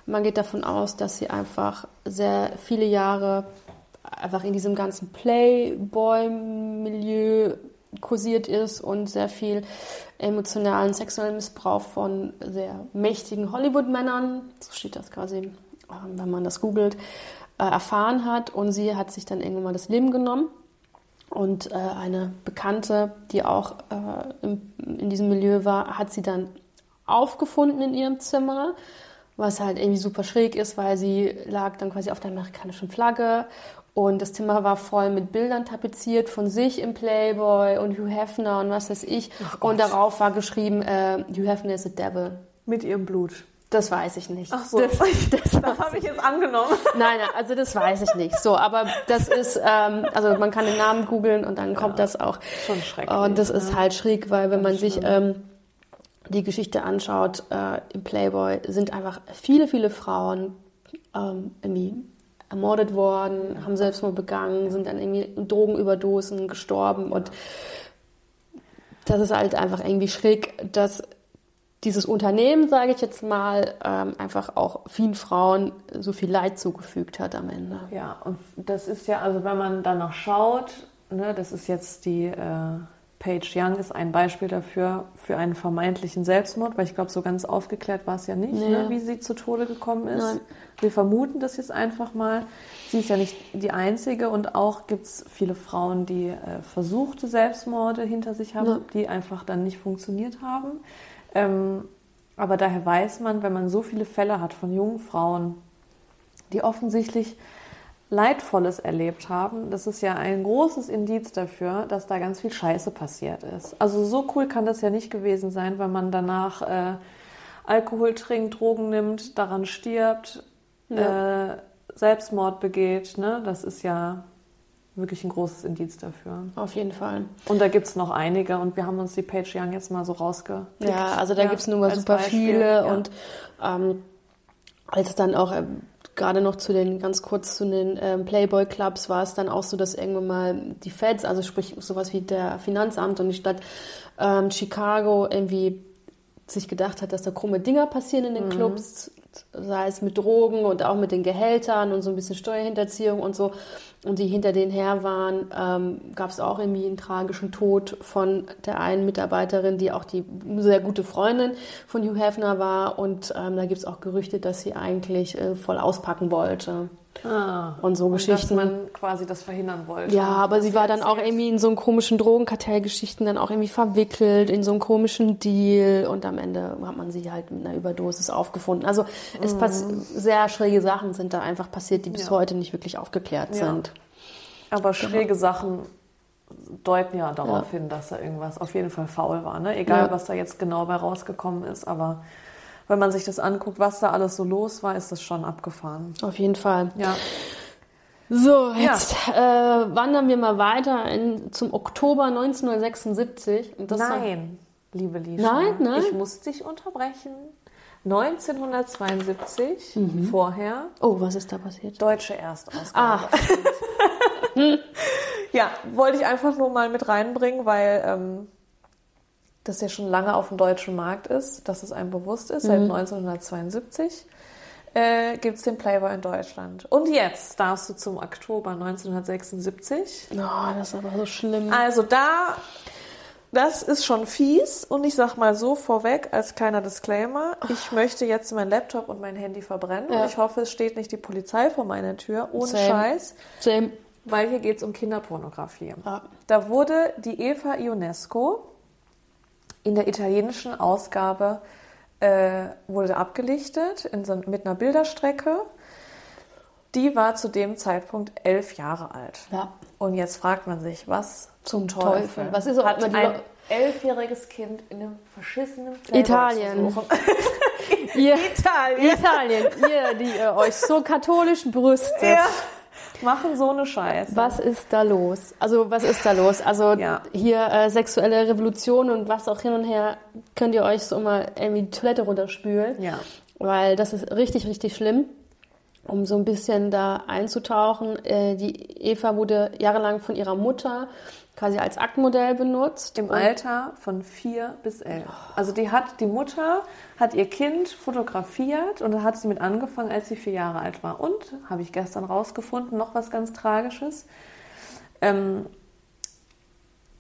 Man geht davon aus, dass sie einfach sehr viele Jahre einfach in diesem ganzen Playboy-Milieu kursiert ist und sehr viel emotionalen, sexuellen Missbrauch von sehr mächtigen Hollywood-Männern, so steht das quasi, ähm, wenn man das googelt, äh, erfahren hat. Und sie hat sich dann irgendwann mal das Leben genommen. Und äh, eine Bekannte, die auch äh, in diesem Milieu war, hat sie dann aufgefunden in ihrem Zimmer, was halt irgendwie super schräg ist, weil sie lag dann quasi auf der amerikanischen Flagge und das Zimmer war voll mit Bildern tapeziert von sich im Playboy und Hugh Hefner und was weiß ich. und darauf war geschrieben, äh, Hugh Hefner is a devil. Mit ihrem Blut. Das weiß ich nicht. Ach so, Das, *laughs* das, habe ich jetzt angenommen. Nein, nein, also das weiß ich nicht. So, aber das ist, ähm, also man kann den Namen googeln und dann kommt das auch. Schon schrecklich, Und das ne? ist halt schräg, weil wenn man sich schlimm. ähm, die Geschichte anschaut äh, im Playboy, sind einfach viele, viele Frauen ähm, irgendwie ermordet worden, haben Selbstmord begangen, sind dann irgendwie in Drogenüberdosen gestorben und das ist halt einfach irgendwie schräg, dass dieses Unternehmen, sage ich jetzt mal, ähm, einfach auch vielen Frauen so viel Leid zugefügt hat am Ende. Ja, und das ist ja, also wenn man danach schaut, ne, das ist jetzt die äh, Paige Young ist ein Beispiel dafür, für einen vermeintlichen Selbstmord, weil ich glaube, so ganz aufgeklärt war es ja nicht, Nee. ne, wie sie zu Tode gekommen ist. Nein. Wir vermuten das jetzt einfach mal. Sie ist ja nicht die Einzige und auch gibt es viele Frauen, die äh, versuchte Selbstmorde hinter sich haben, Ja. die einfach dann nicht funktioniert haben. Ähm, aber daher weiß man, wenn man so viele Fälle hat von jungen Frauen, die offensichtlich Leidvolles erlebt haben, das ist ja ein großes Indiz dafür, dass da ganz viel Scheiße passiert ist. Also so cool kann das ja nicht gewesen sein, wenn man danach äh, Alkohol trinkt, Drogen nimmt, daran stirbt, Ja. äh, Selbstmord begeht. Ne? Das ist ja wirklich ein großes Indiz dafür. Auf jeden Fall. Und da gibt es noch einige und wir haben uns die Page Young jetzt mal so rausgepickt. Ja, also da Ja, gibt's nun mal super Beispiel, viele ja. und ähm, als dann auch ähm, gerade noch zu den, ganz kurz zu den ähm, Playboy-Clubs war es dann auch so, dass irgendwann mal die Feds, also sprich sowas wie der Finanzamt und die Stadt ähm, Chicago irgendwie sich gedacht hat, dass da krumme Dinger passieren in den Mhm. Clubs, sei es mit Drogen und auch mit den Gehältern und so ein bisschen Steuerhinterziehung und so. Und die hinter denen her waren, ähm, gab es auch irgendwie einen tragischen Tod von der einen Mitarbeiterin, die auch die sehr gute Freundin von Hugh Hefner war. Und ähm, da gibt es auch Gerüchte, dass sie eigentlich äh, voll auspacken wollte. Ah, Und so Geschichten. Dass man quasi das verhindern wollte. Ja, aber sie war dann auch irgendwie in so einen komischen Drogenkartellgeschichten dann auch irgendwie verwickelt, in so einen komischen Deal und am Ende hat man sie halt mit einer Überdosis aufgefunden. Also es pass sehr schräge Sachen sind da einfach passiert, die bis Ja. heute nicht wirklich aufgeklärt Ja. sind. Aber schräge Sachen deuten ja darauf Ja. hin, dass da irgendwas auf jeden Fall faul war. Ne? Egal, was da jetzt genau bei rausgekommen ist. Aber wenn man sich das anguckt, was da alles so los war, ist das schon abgefahren. Auf jeden Fall. Ja, So, jetzt äh, wandern wir mal weiter in, zum Oktober 1976. Und das war- Nein, liebe Lisa. Nein, nein? Ich muss dich unterbrechen. 1972 vorher Oh, was ist da passiert? deutsche Erstausgabe. Ah. *laughs* ja, wollte ich einfach nur mal mit reinbringen, weil ähm, das ja schon lange auf dem deutschen Markt ist, dass es einem bewusst ist. Seit 1972 äh, gibt es den Playboy in Deutschland. Und jetzt darfst du zum Oktober 1976. Oh, das ist aber so schlimm. Also da, das ist schon fies. Und ich sag mal so vorweg als kleiner Disclaimer, ich möchte jetzt mein Laptop und mein Handy verbrennen. Ja. Und ich hoffe, es steht nicht die Polizei vor meiner Tür. Ohne Same. Scheiß. Same. Weil hier geht es um Kinderpornografie. Ja. Da wurde die Eva Ionesco in der italienischen Ausgabe äh, wurde abgelichtet in so, mit einer Bilderstrecke. Die war zu dem Zeitpunkt elf Jahre alt. Ja. Und jetzt fragt man sich, was Zum Teufel, Teufel. Was ist hat ein elfjähriges Kind in einem verschissenen Playboy Italien. *laughs* Ihr, Italien. Italien, ihr, die ihr euch so katholisch brüstet. Ja. Machen so eine Scheiße. Was ist da los? Also, was ist da los? Also, Ja. hier äh, sexuelle Revolution und was auch hin und her, könnt ihr euch so mal irgendwie die Toilette runterspülen. Ja. Weil das ist richtig, richtig schlimm. Um so ein bisschen da einzutauchen. Äh, die Eva wurde jahrelang von ihrer Mutter quasi als Aktmodell benutzt. Im Alter von vier bis elf. Also die hat, die Mutter hat ihr Kind fotografiert und da hat sie mit angefangen, als sie vier Jahre alt war. Und, habe ich gestern rausgefunden, noch was ganz Tragisches. Ähm,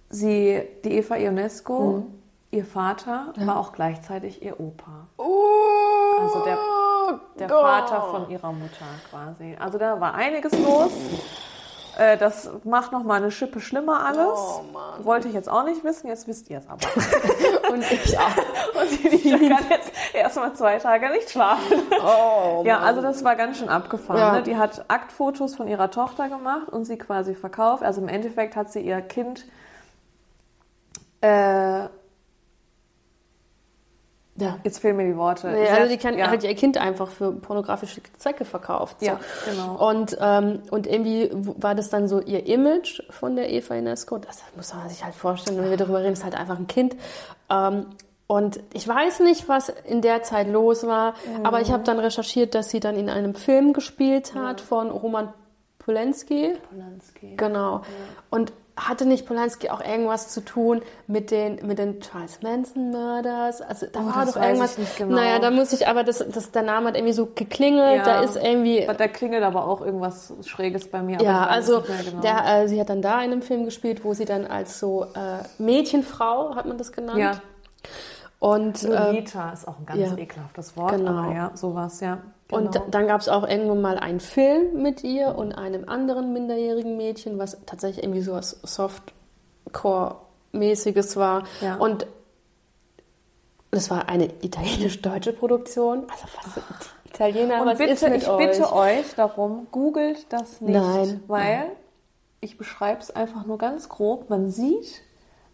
sie, die Eva Ionesco, ihr Vater, war auch gleichzeitig ihr Opa. Also der, der Vater von ihrer Mutter quasi. Also da war einiges los. Äh, Das macht noch mal eine Schippe schlimmer alles. Oh, Mann. Wollte ich jetzt auch nicht wissen, jetzt wisst ihr es aber. *laughs* Und ich auch. *laughs* Und ich kann jetzt erstmal zwei Tage nicht schlafen. Oh, Ja, also das war ganz schön abgefahren. Ja. Ne? Die hat Aktfotos von ihrer Tochter gemacht und sie quasi verkauft. Also im Endeffekt hat sie ihr Kind äh, ja. jetzt fehlen mir die Worte. Sie also hat- die kann, ja. hat ihr Kind einfach für pornografische Zwecke verkauft. So. Ja, genau. Und, ähm, und irgendwie war das dann so ihr Image von der Eva Inesco. Das muss man sich halt vorstellen, wenn wir darüber reden, ist halt einfach ein Kind. Ähm, und ich weiß nicht, was in der Zeit los war, aber ich habe dann recherchiert, dass sie dann in einem Film gespielt hat von Roman Polanski. Polanski. Genau. Und hatte nicht Polanski auch irgendwas zu tun mit den, mit den Charles Manson Murders? Also da Oh, war das doch irgendwas. ich nicht genau. Naja, da muss ich aber, das, das, der Name hat irgendwie so geklingelt. Ja. Da ist irgendwie. Da klingelt aber auch irgendwas Schräges bei mir. Ja, also genau. der, äh, sie hat dann da in einem Film gespielt, wo sie dann als so äh, Mädchenfrau, hat man das genannt. ja, Und, äh, Lolita ist auch ein ganz ja. eklhaftes Wort, Genau. aber ja, sowas, ja. Und genau. dann gab es auch irgendwann mal einen Film mit ihr und einem anderen minderjährigen Mädchen, was tatsächlich irgendwie so was Softcore-mäßiges war. Ja. Und das war eine italienisch-deutsche Produktion. Also was sind die Italiener, Und was bitte, ist mit ich euch? bitte euch darum, googelt das nicht. Nein. Weil, ich beschreibe es einfach nur ganz grob, man sieht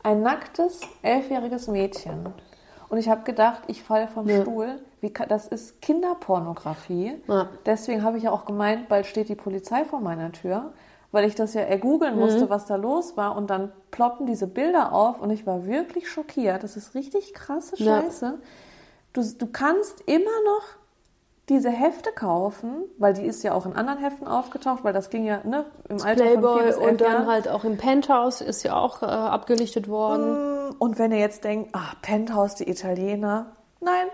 ein nacktes, elfjähriges Mädchen. Und ich habe gedacht, ich falle vom Ja. Stuhl. Wie, kann- das ist Kinderpornografie. Ja. Deswegen habe ich ja auch gemeint, bald steht die Polizei vor meiner Tür, weil ich das ja Mhm. ergoogeln musste, was da los war. Und dann ploppen diese Bilder auf und ich war wirklich schockiert. Das ist richtig krasse Ja. Scheiße. Du, du kannst immer noch diese Hefte kaufen, weil die ist ja auch in anderen Heften aufgetaucht, weil das ging ja ne, im Alter von vier Playboy bis elf und dann Jahren. halt auch im Penthouse ist ja auch äh, abgelichtet worden. Und wenn ihr jetzt denkt, ah, Penthouse, die Italiener. Nein,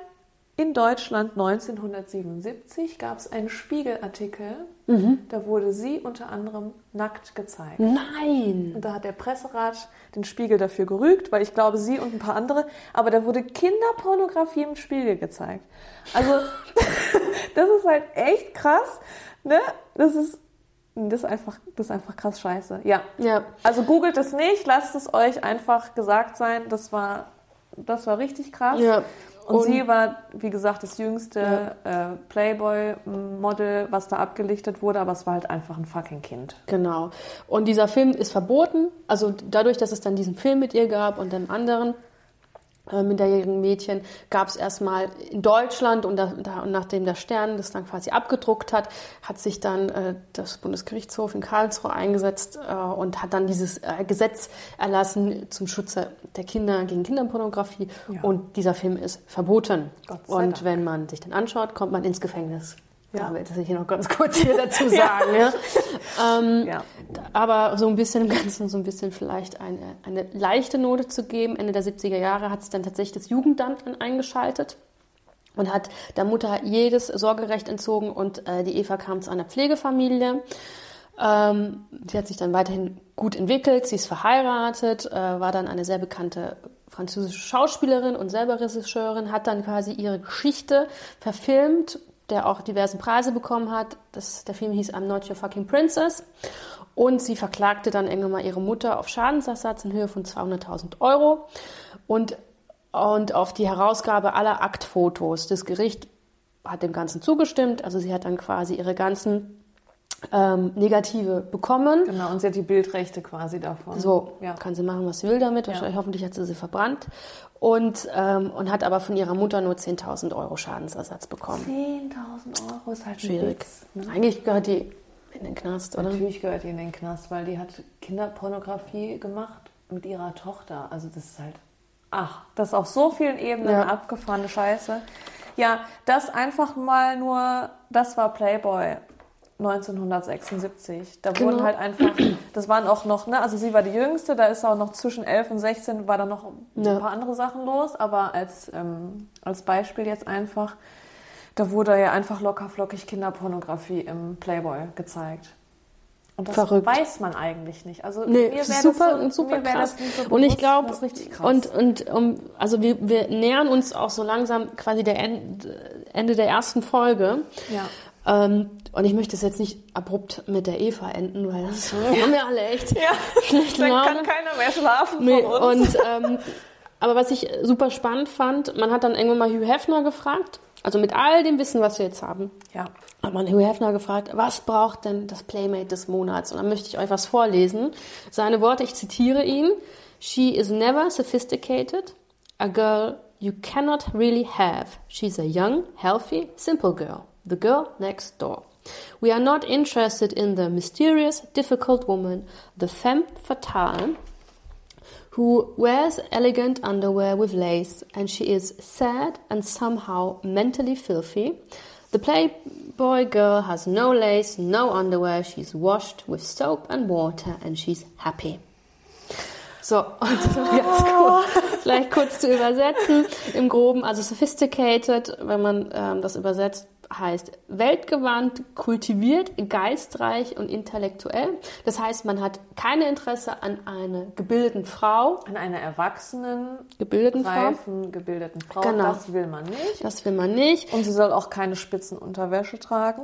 in Deutschland 1977 gab es einen Spiegelartikel, Mhm. da wurde sie unter anderem nackt gezeigt. Nein! Und da hat der Presserat den Spiegel dafür gerügt, weil ich glaube, sie und ein paar andere, aber da wurde Kinderpornografie im Spiegel gezeigt. Also, *laughs* das ist halt echt krass, ne? Das ist, das ist einfach, das ist einfach krass scheiße. Ja. Ja. Also googelt es nicht, lasst es euch einfach gesagt sein, das war, das war richtig krass. Ja. Und, Und- sie war, wie gesagt, das jüngste äh, Playboy-Model, was da abgelichtet wurde, aber es war halt einfach ein fucking Kind. Genau. Und dieser Film ist verboten. Also dadurch, dass es dann diesen Film mit ihr gab und dem anderen, minderjährigen Mädchen gab es erstmal in Deutschland und, da, da, und nachdem der Stern das dann quasi abgedruckt hat, hat sich dann äh, das Bundesgerichtshof in Karlsruhe eingesetzt äh, und hat dann dieses äh, Gesetz erlassen zum Schutze der Kinder gegen Kinderpornografie Ja. und dieser Film ist verboten. Und Dank. wenn man sich den anschaut, kommt man ins Gefängnis. Ja. Da will ich hier noch ganz kurz hier dazu *laughs* sagen. ja. Ähm, Ja. aber so ein bisschen im Ganzen, so ein bisschen vielleicht eine, eine leichte Note zu geben. Ende der 70er Jahre hat sich dann tatsächlich das Jugendamt eingeschaltet und hat der Mutter jedes Sorgerecht entzogen und äh, die Eva kam zu einer Pflegefamilie. Ähm, sie hat sich dann weiterhin gut entwickelt, sie ist verheiratet, äh, war dann eine sehr bekannte französische Schauspielerin und selber Regisseurin, hat dann quasi ihre Geschichte verfilmt, der auch diverse Preise bekommen hat. Das, der Film hieß I'm Not Your Fucking Princess. Und sie verklagte dann irgendwann mal ihre Mutter auf Schadensersatz in Höhe von 200.000 Euro. Und, und auf die Herausgabe aller Aktfotos. Das Gericht hat dem Ganzen zugestimmt. Also sie hat dann quasi ihre ganzen ähm, Negative bekommen. Genau, und sie hat die Bildrechte quasi davon. So, ja. kann sie machen, was sie will damit. Wahrscheinlich, hoffentlich hat sie sie verbrannt. Und, ähm, und hat aber von ihrer Mutter nur 10.000 Euro Schadensersatz bekommen. 10.000 Euro ist halt Schwierig. Witz, ne? Eigentlich gehört die in den Knast, oder? Natürlich gehört die in den Knast, weil die hat Kinderpornografie gemacht mit ihrer Tochter. Also das ist halt, ach, das ist auf so vielen Ebenen Ja. abgefahrene Scheiße. Ja, das einfach mal nur, das war Playboy 1976. Da wurden Genau. halt einfach, das waren auch noch, ne, also sie war die Jüngste, da ist auch noch zwischen 11 und 16 war da noch ein Ja. paar andere Sachen los, aber als, ähm, als Beispiel jetzt einfach, da wurde ja einfach lockerflockig Kinderpornografie im Playboy gezeigt. Und das Verrückt. weiß man eigentlich nicht. Also Nee, mir das wär ist super, so, super mir wär krass. das nicht so und ich bewusst, glaube, das und, und um, also wir, wir nähern uns auch so langsam quasi der End, Ende der ersten Folge. ja. Ähm, und ich möchte es jetzt nicht abrupt mit der Eva enden, weil das *laughs* haben wir alle echt ja, schlecht dann Laune. kann keiner mehr schlafen Nee, von uns. und, *laughs* ähm, aber was ich super spannend fand, man hat dann irgendwann mal Hugh Hefner gefragt, also mit all dem Wissen, was wir jetzt haben, ja. hat man Hugh Hefner gefragt, was braucht denn das Playmate des Monats? Und dann möchte ich euch was vorlesen. Seine Worte, ich zitiere ihn. She is never sophisticated, a girl you cannot really have. She's a young, healthy, simple girl, the girl next door. We are not interested in the mysterious, difficult woman, the femme fatale, who wears elegant underwear with lace, and she is sad and somehow mentally filthy. The Playboy girl has no lace, no underwear, she's washed with soap and water, and she's happy. So, *laughs* und das ist ganz *laughs* cool. Vielleicht kurz zu übersetzen. Im Groben, also sophisticated, wenn man ähm, das übersetzt, heißt weltgewandt, kultiviert, geistreich und intellektuell. Das heißt, man hat keine Interesse an einer gebildeten Frau, An einer erwachsenen, gebildeten Frau. reifen, gebildeten Frau, Genau. das will man nicht. Das will man nicht. Und sie soll auch keine Spitzenunterwäsche tragen.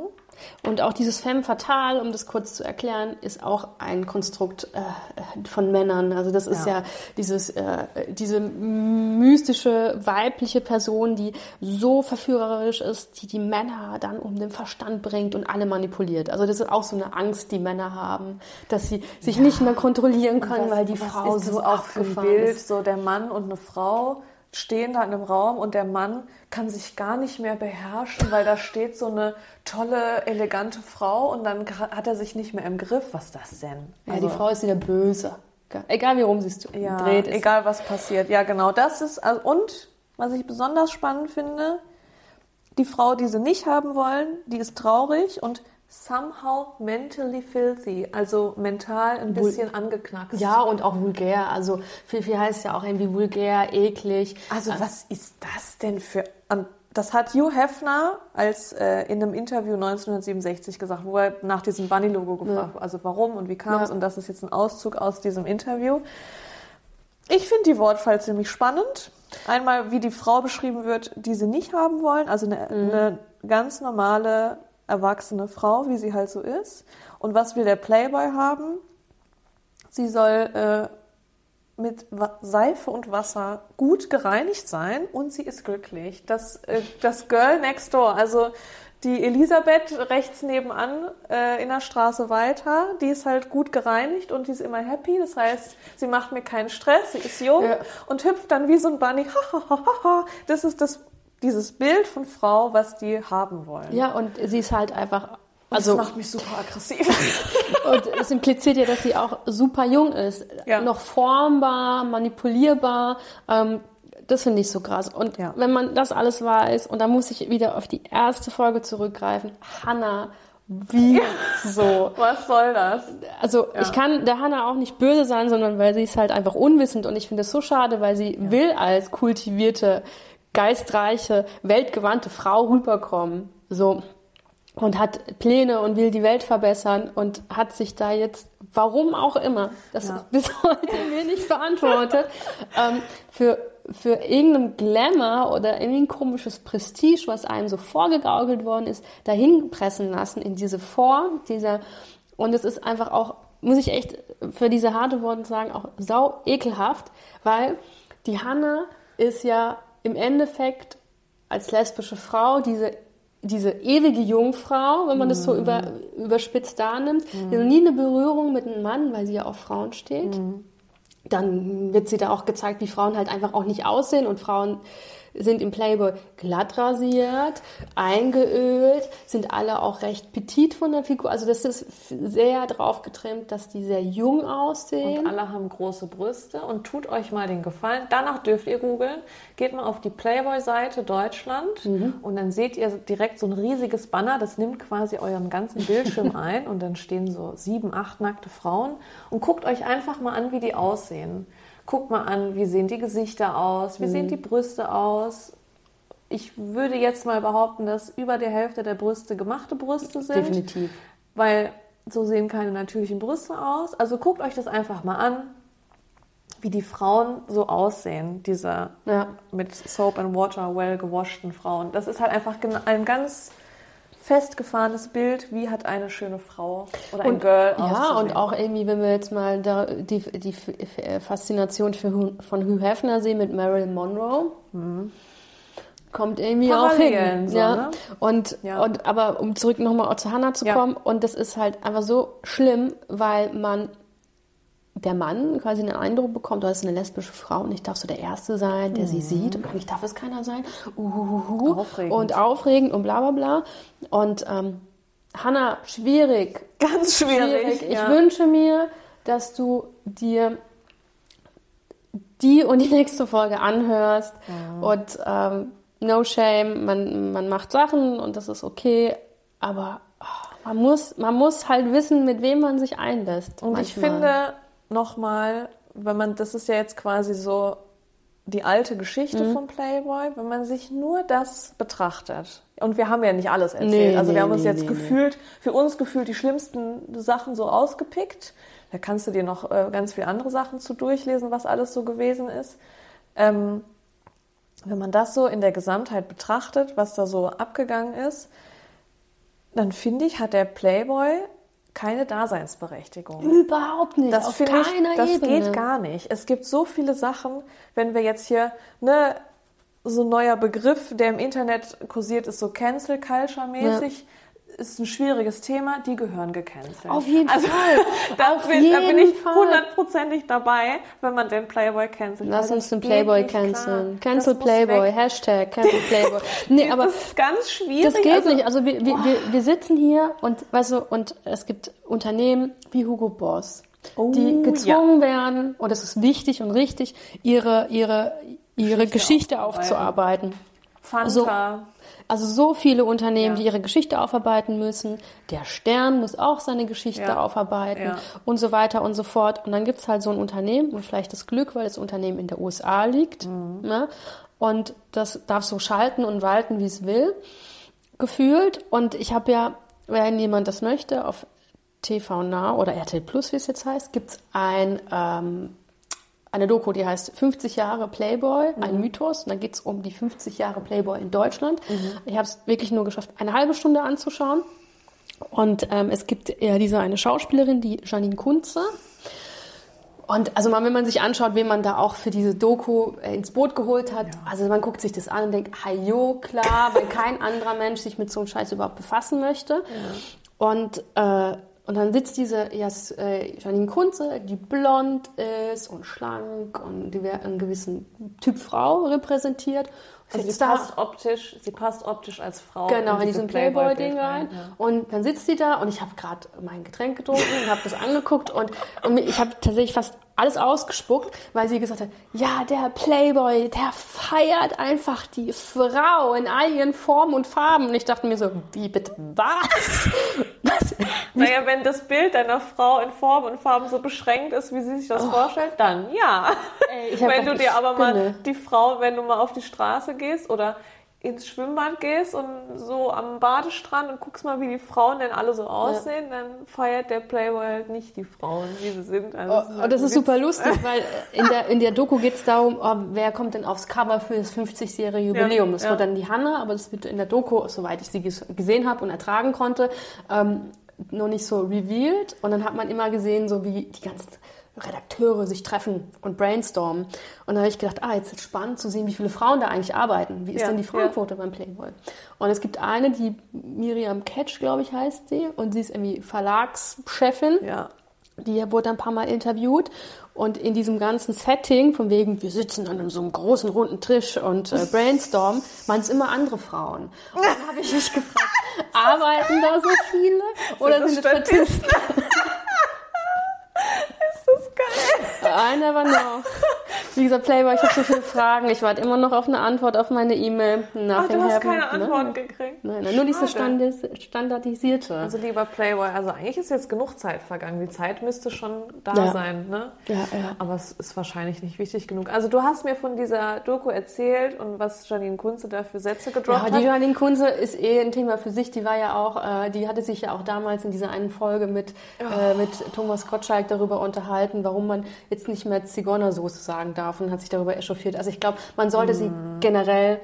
Und auch dieses Femme fatale, um das kurz zu erklären, ist auch ein Konstrukt äh, von Männern. Also das ist ja, Ja. dieses, äh, diese mystische weibliche Person, die so verführerisch ist, die die Männer dann um den Verstand bringt und alle manipuliert. Also das ist auch so eine Angst, die Männer haben, dass sie sich nicht mehr kontrollieren können, weil die was Frau ist so ein abgefahren Bild, ist. so der Mann und eine Frau stehen da in einem Raum und der Mann kann sich gar nicht mehr beherrschen, weil da steht so eine tolle, elegante Frau und dann hat er sich nicht mehr im Griff. Was ist das denn? Ja, Also- die Frau ist wieder böse. Egal wie rum sie es ja, dreht. Ist. egal was passiert. Ja, genau. Das ist, also, und was ich besonders spannend finde, die Frau, die sie nicht haben wollen, die ist traurig und somehow mentally filthy, also mental ein bisschen angeknackst. Ja, und auch vulgär. Also viel, viel heißt ja auch irgendwie vulgär, eklig. Also was ist das denn für... Das hat Hugh Hefner als äh, in einem Interview 1967 gesagt, wo er nach diesem Bunny-Logo gefragt wurde, also warum und wie kam es Ja. und das ist jetzt ein Auszug aus diesem Interview. Ich finde die Wortwahl ziemlich spannend. Einmal, wie die Frau beschrieben wird, die sie nicht haben wollen, also eine, eine ganz normale, erwachsene Frau, wie sie halt so ist. Und was will der Playboy haben? Sie soll äh, mit Seife und Wasser gut gereinigt sein und sie ist glücklich. Das, äh, das Girl next door, also die Elisabeth rechts nebenan äh, in der Straße weiter, die ist halt gut gereinigt und die ist immer happy. Das heißt, sie macht mir keinen Stress, sie ist jung Ja. und hüpft dann wie so ein Bunny. *laughs* das ist das, dieses Bild von Frau, was die haben wollen. Ja, und sie ist halt einfach. Also, das macht mich super aggressiv. *laughs* und es impliziert ja, dass sie auch super jung ist. Ja. Noch formbar, manipulierbar. Ähm, das finde ich so krass. Und Ja. wenn man das alles weiß, und da muss ich wieder auf die erste Folge zurückgreifen, Hannah, wie so. was soll das? Also ich kann der Hannah auch nicht böse sein, sondern weil sie ist halt einfach unwissend und ich finde es so schade, weil sie will als kultivierte, geistreiche, weltgewandte Frau rüberkommen. So und hat Pläne und will die Welt verbessern und hat sich da jetzt, warum auch immer, das Ja. ist bis *laughs* heute mir nicht beantwortet, ähm, für, für irgendeinen Glamour oder irgendwie ein komisches Prestige, was einem so vorgegaukelt worden ist, dahin pressen lassen in diese Form, dieser, und es ist einfach auch, muss ich echt für diese harte Worte sagen, auch sau ekelhaft, weil die Hanna ist ja im Endeffekt als lesbische Frau diese diese ewige Jungfrau, wenn man das so über, überspitzt da nimmt, die hat nie eine Berührung mit einem Mann, weil sie ja auf Frauen steht. Dann wird sie da auch gezeigt, wie Frauen halt einfach auch nicht aussehen und Frauen sind im Playboy glatt rasiert, eingeölt, sind alle auch recht petit von der Figur. Also das ist sehr drauf getrimmt, dass die sehr jung aussehen. Und alle haben große Brüste und tut euch mal den Gefallen. Danach dürft ihr googeln. Geht mal auf die Playboy-Seite Deutschland und dann seht ihr direkt so ein riesiges Banner. Das nimmt quasi euren ganzen Bildschirm *laughs* ein und dann stehen so sieben, acht nackte Frauen und guckt euch einfach mal an, wie die aussehen. Guckt mal an, wie sehen die Gesichter aus, wie sehen die Brüste aus. Ich würde jetzt mal behaupten, dass über die Hälfte der Brüste gemachte Brüste sind Definitiv. weil so sehen keine natürlichen Brüste aus. Also guckt euch das einfach mal an, wie die Frauen so aussehen, diese Ja. mit Soap and Water well gewaschten Frauen. Das ist halt einfach ein ganz festgefahrenes Bild, wie hat eine schöne Frau oder ein Girl Ja, auszusehen. und auch irgendwie, wenn wir jetzt mal da die, die Faszination für, von Hugh Hefner sehen mit Marilyn Monroe, kommt irgendwie auch Mhm. Parallelen hin. so, ja. ne? Und, Ja. und aber um zurück nochmal zu Hannah zu Ja. kommen, und das ist halt einfach so schlimm, weil man der Mann quasi einen Eindruck bekommt, du ist eine lesbische Frau und ich darf so der Erste sein, der sie sieht und eigentlich darf es keiner sein. Uhuhuhu. Mhm. Aufregend. Und aufregend und bla bla bla. Und ähm, Hannah, schwierig. ganz schwierig. Ich ja. wünsche mir, dass du dir die und die nächste Folge anhörst und ähm, no shame, man, man macht Sachen und das ist okay, aber ah, man muss, man muss halt wissen, mit wem man sich einlässt. Und ich manchmal. finde nochmal, wenn man, das ist ja jetzt quasi so die alte Geschichte Mhm. von Playboy, wenn man sich nur das betrachtet. Und wir haben ja nicht alles erzählt. Nee, also wir nee, haben uns nee, jetzt gefühlt, für uns gefühlt die schlimmsten Sachen so ausgepickt. Da kannst du dir noch äh, ganz viele andere Sachen zu durchlesen, was alles so gewesen ist. Ähm, wenn man das so in der Gesamtheit betrachtet, was da so abgegangen ist, dann finde ich, hat der Playboy keine Daseinsberechtigung. Überhaupt nicht, Das auf finde ich, keiner das Ebene. geht gar nicht. Es gibt so viele Sachen, wenn wir jetzt hier, ne, so ein neuer Begriff, der im Internet kursiert, ist so Cancel Culture mäßig. Ist ein schwieriges Thema, die gehören gecancelt. Auf jeden also, Fall. *laughs* Da, Auf bin, da bin ich hundertprozentig dabei, wenn man den Playboy cancelt. Lass uns das den Playboy canceln. Das Cancel muss Playboy. Hashtag Cancel Playboy. *laughs* Nee, aber das ist ganz schwierig. Das geht also, nicht. Also wir, wir, wir, wir sitzen hier und weißt du, und es gibt Unternehmen wie Hugo Boss, Oh, die gezwungen werden, und es ist wichtig und richtig, ihre, ihre, ihre Geschichte, Geschichte aufzuarbeiten. Fanta. Also so viele Unternehmen, Ja. die ihre Geschichte aufarbeiten müssen. Der Stern muss auch seine Geschichte Ja. aufarbeiten Ja. und so weiter und so fort. Und dann gibt's halt so ein Unternehmen und vielleicht das Glück, weil das Unternehmen in der USA liegt. Mhm. Ne? Und das darf so schalten und walten, wie es will, gefühlt. Und ich habe ja, wenn jemand das möchte, auf TV Now oder RTL Plus, wie es jetzt heißt, gibt's ein ähm, eine Doku, die heißt 50 Jahre Playboy, ein Mythos. Und da geht es um die 50 Jahre Playboy in Deutschland. Ich habe es wirklich nur geschafft, eine halbe Stunde anzuschauen. Und ähm, es gibt ja diese eine Schauspielerin, die Janine Kunze. Und also mal, wenn man sich anschaut, wen man da auch für diese Doku äh, ins Boot geholt hat, also man guckt sich das an und denkt, hajo, klar, weil kein anderer Mensch sich mit so einem Scheiß überhaupt befassen möchte. Und, äh, und dann sitzt diese Jas, äh, Janine Kunze, die blond ist und schlank und einen gewissen Typ Frau repräsentiert. Also sie da- passt optisch, sie passt optisch als Frau Genau, in diese diesem Playboy-Ding Playboy-Bild rein. ja. Und dann sitzt sie da und ich habe gerade mein Getränk getrunken und habe das angeguckt und, und ich habe tatsächlich fast alles ausgespuckt, weil sie gesagt hat, ja, der Playboy, der feiert einfach die Frau in all ihren Formen und Farben. Und ich dachte mir so, wie bitte was? *laughs* was? Naja, wenn das Bild deiner Frau in Form und Farben so beschränkt ist, wie sie sich das vorstellt, dann ja. Ey, wenn du gedacht, dir ich aber mal die Frau, wenn du mal auf die Straße gehst oder ins Schwimmbad gehst und so am Badestrand und guckst mal, wie die Frauen denn alle so aussehen, dann feiert der Playboy halt nicht die Frauen, wie sie sind. Also es Oh, halt das ist super lustig, weil *laughs* in der, in der Doku geht es darum, oh, wer kommt denn aufs Cover für das 50-jährige Jubiläum. das ja. wird dann die Hanna, aber das wird in der Doku, soweit ich sie ges- gesehen habe und ertragen konnte, ähm, noch nicht so revealed. Und dann hat man immer gesehen, so wie die ganzen Redakteure sich treffen und brainstormen. Und da habe ich gedacht, ah, jetzt ist spannend zu sehen, wie viele Frauen da eigentlich arbeiten. Wie ist Ja, denn die ja. Frauenquote beim Playboy? Und es gibt eine, die Miriam Ketsch, glaube ich, heißt sie, und sie ist irgendwie Verlagschefin. Ja. Die wurde ein paar Mal interviewt und in diesem ganzen Setting, von wegen, wir sitzen an so einem großen runden Tisch und äh, brainstormen, waren es immer andere Frauen. Und dann habe ich mich gefragt, arbeiten da so viele oder sind es Statisten? *laughs* Geil? Einer war noch. Wie gesagt, Playboy, ich habe so viele Fragen. Ich warte immer noch auf eine Antwort auf meine E-Mail. Ach, du hast keine Antwort Nein. gekriegt. Nein, nein, nur diese. Standis, standardisierte. Also lieber Playboy, also eigentlich ist jetzt genug Zeit vergangen. Die Zeit müsste schon da Ja. sein, ne? Ja, ja. Aber es ist wahrscheinlich nicht wichtig genug. Also du hast mir von dieser Doku erzählt und was Janine Kunze da für Sätze gedroppt Ja, die hat. Janine Kunze ist eh ein Thema für sich. Die war ja auch, äh, die hatte sich ja auch damals in dieser einen Folge mit, äh, mit Thomas Gottschalk darüber unterhalten, warum man jetzt nicht mehr Zigeunersoße sagen darf und hat sich darüber echauffiert. Also ich glaube, man sollte sie generell,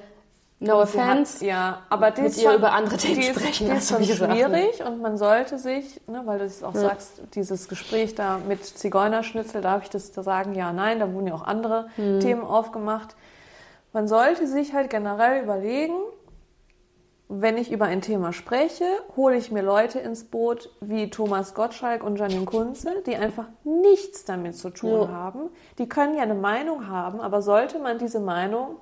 no hat- offense, ja, aber die mit ist schon, über andere Themen die ist, sprechen, Die als ist schon gesagt, schwierig und man sollte sich, ne, weil du es auch sagst, dieses Gespräch da mit Zigeunerschnitzel, darf ich das da sagen? Ja, nein, da wurden ja auch andere Hm. Themen aufgemacht. Man sollte sich halt generell überlegen, wenn ich über ein Thema spreche, hole ich mir Leute ins Boot wie Thomas Gottschalk und Janine Kunze, die einfach nichts damit zu tun Ja. haben. Die können ja eine Meinung haben, aber sollte man diese Meinung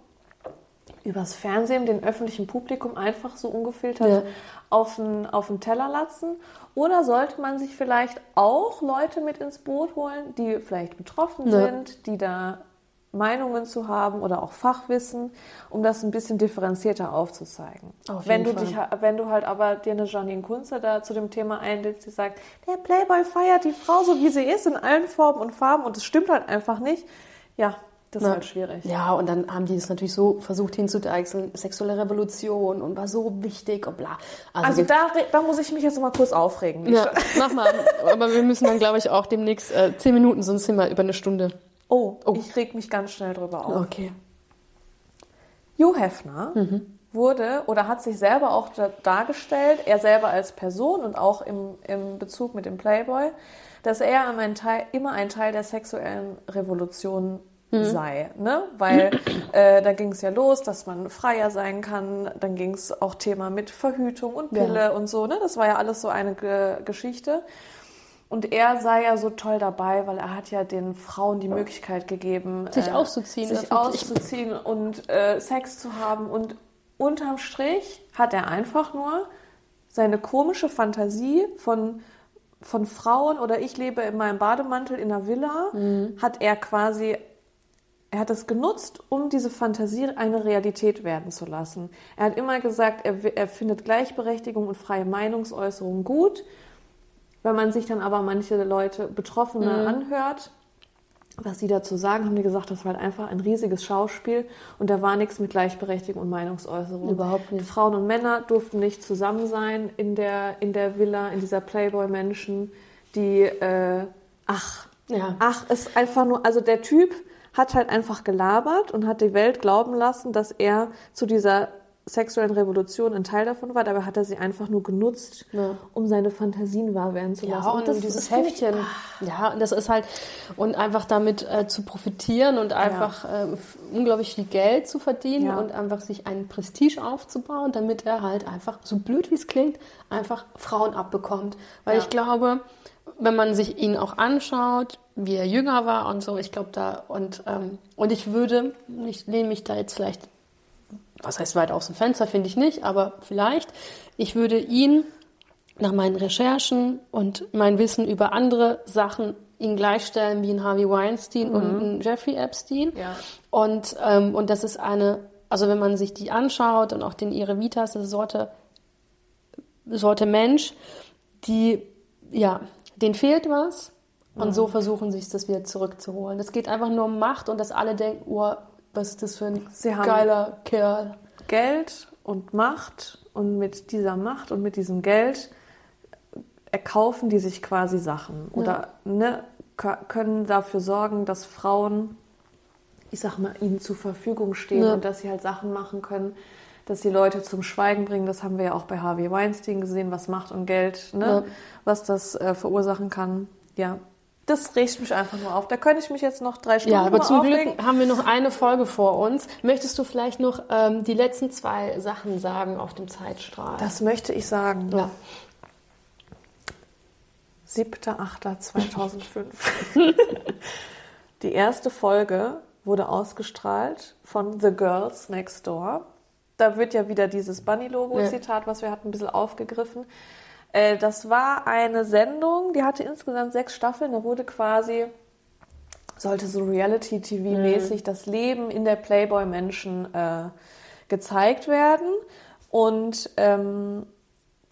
übers Fernsehen dem öffentlichen Publikum einfach so ungefiltert Ja. auf, den, auf den Teller latzen? Oder sollte man sich vielleicht auch Leute mit ins Boot holen, die vielleicht betroffen Ja. sind, die da Meinungen zu haben oder auch Fachwissen, um das ein bisschen differenzierter aufzuzeigen. Auf wenn, du Fall. dich, wenn du halt aber dir eine Janine Kunze da zu dem Thema einlädst, die sagt, der Playboy feiert die Frau so, wie sie ist, in allen Formen und Farben und es stimmt halt einfach nicht, ja, das ist Ja. halt schwierig. Ja, und dann haben die es natürlich so versucht hinzudeichseln, sexuelle Revolution und war so wichtig und bla. Also die- da, da muss ich mich jetzt mal kurz aufregen. ja, mach mal. Aber wir müssen dann, glaube ich, auch demnächst äh, zehn Minuten, sonst sind wir über eine Stunde. Oh, Oh. ich reg mich ganz schnell drüber auf. Okay. Hugh Hefner wurde oder hat sich selber auch da, dargestellt, er selber als Person und auch im, im Bezug mit dem Playboy, dass er immer ein Teil, immer ein Teil der sexuellen Revolution sei. Ne? Weil *clears throat* äh, da ging es ja los, dass man freier sein kann. Dann ging es auch Thema mit Verhütung und Ja. Pille und so. Ne? Das war ja alles so eine Ge Geschichte. Und er sei ja so toll dabei, weil er hat ja den Frauen die Möglichkeit gegeben, Sich auszuziehen, sich auszuziehen und äh, Sex zu haben. Und unterm Strich hat er einfach nur seine komische Fantasie von, von Frauen oder ich lebe in meinem Bademantel in einer Villa, Mhm. hat er quasi, er hat es genutzt, um diese Fantasie eine Realität werden zu lassen. Er hat immer gesagt, er, er findet Gleichberechtigung und freie Meinungsäußerung gut. Wenn man sich dann aber manche Leute, Betroffene, Mhm. anhört, was sie dazu sagen, haben die gesagt, das war halt einfach ein riesiges Schauspiel und da war nichts mit Gleichberechtigung und Meinungsäußerung. Überhaupt nicht. Frauen und Männer durften nicht zusammen sein in der, in der Villa, in dieser Playboy-Menschen, die, äh, ach, Ja. ach, ist einfach nur, also der Typ hat halt einfach gelabert und hat die Welt glauben lassen, dass er zu dieser sexuellen Revolution ein Teil davon war, dabei hat er sie einfach nur genutzt, Ja. um seine Fantasien wahr werden zu lassen. Ja, und, das dieses finde ich- Heftchen. Ja, und das ist halt, und einfach damit äh, zu profitieren und einfach äh, f- unglaublich viel Geld zu verdienen Ja. und einfach sich einen Prestige aufzubauen, damit er halt einfach, so blöd wie es klingt, einfach Frauen abbekommt. Weil Ja. ich glaube, wenn man sich ihn auch anschaut, wie er jünger war und so, ich glaube da, und, ähm, und ich würde, ich lehne mich da jetzt vielleicht, was heißt weit aus dem Fenster, finde ich nicht, aber vielleicht, ich würde ihn nach meinen Recherchen und mein Wissen über andere Sachen ihn gleichstellen wie ein Harvey Weinstein und ein Jeffrey Epstein. Ja. Und, ähm, und das ist eine, also wenn man sich die anschaut und auch den ihre Vita, ist eine Sorte, Sorte Mensch, die, ja, denen fehlt was und so versuchen sich das wieder zurückzuholen. Es geht einfach nur um Macht und dass alle denken, oh, was ist das für ein Sie geiler Kerl. Geld und Macht und mit dieser Macht und mit diesem Geld erkaufen die sich quasi Sachen oder ne, können dafür sorgen, dass Frauen, ich sag mal, ihnen zur Verfügung stehen Ja. und dass sie halt Sachen machen können, dass die Leute zum Schweigen bringen. Das haben wir ja auch bei Harvey Weinstein gesehen, was Macht und Geld, ne, Ja. was das äh, verursachen kann. Ja, das regt mich einfach nur auf. Da könnte ich mich jetzt noch drei Stunden Ja, aber zum aufregen. Glück haben wir noch eine Folge vor uns. Möchtest du vielleicht noch ähm, die letzten zwei Sachen sagen auf dem Zeitstrahl? Das möchte ich sagen. ja. 7.8.2005. *laughs* Die erste Folge wurde ausgestrahlt von The Girls Next Door. Da wird ja wieder dieses Bunny-Logo-Zitat, was wir hatten, ein bisschen aufgegriffen. Äh, Das war eine Sendung, die hatte insgesamt sechs Staffeln. Da wurde quasi, sollte so Reality-TV-mäßig das Leben in der Playboy-Menschen äh, gezeigt werden. Und ähm,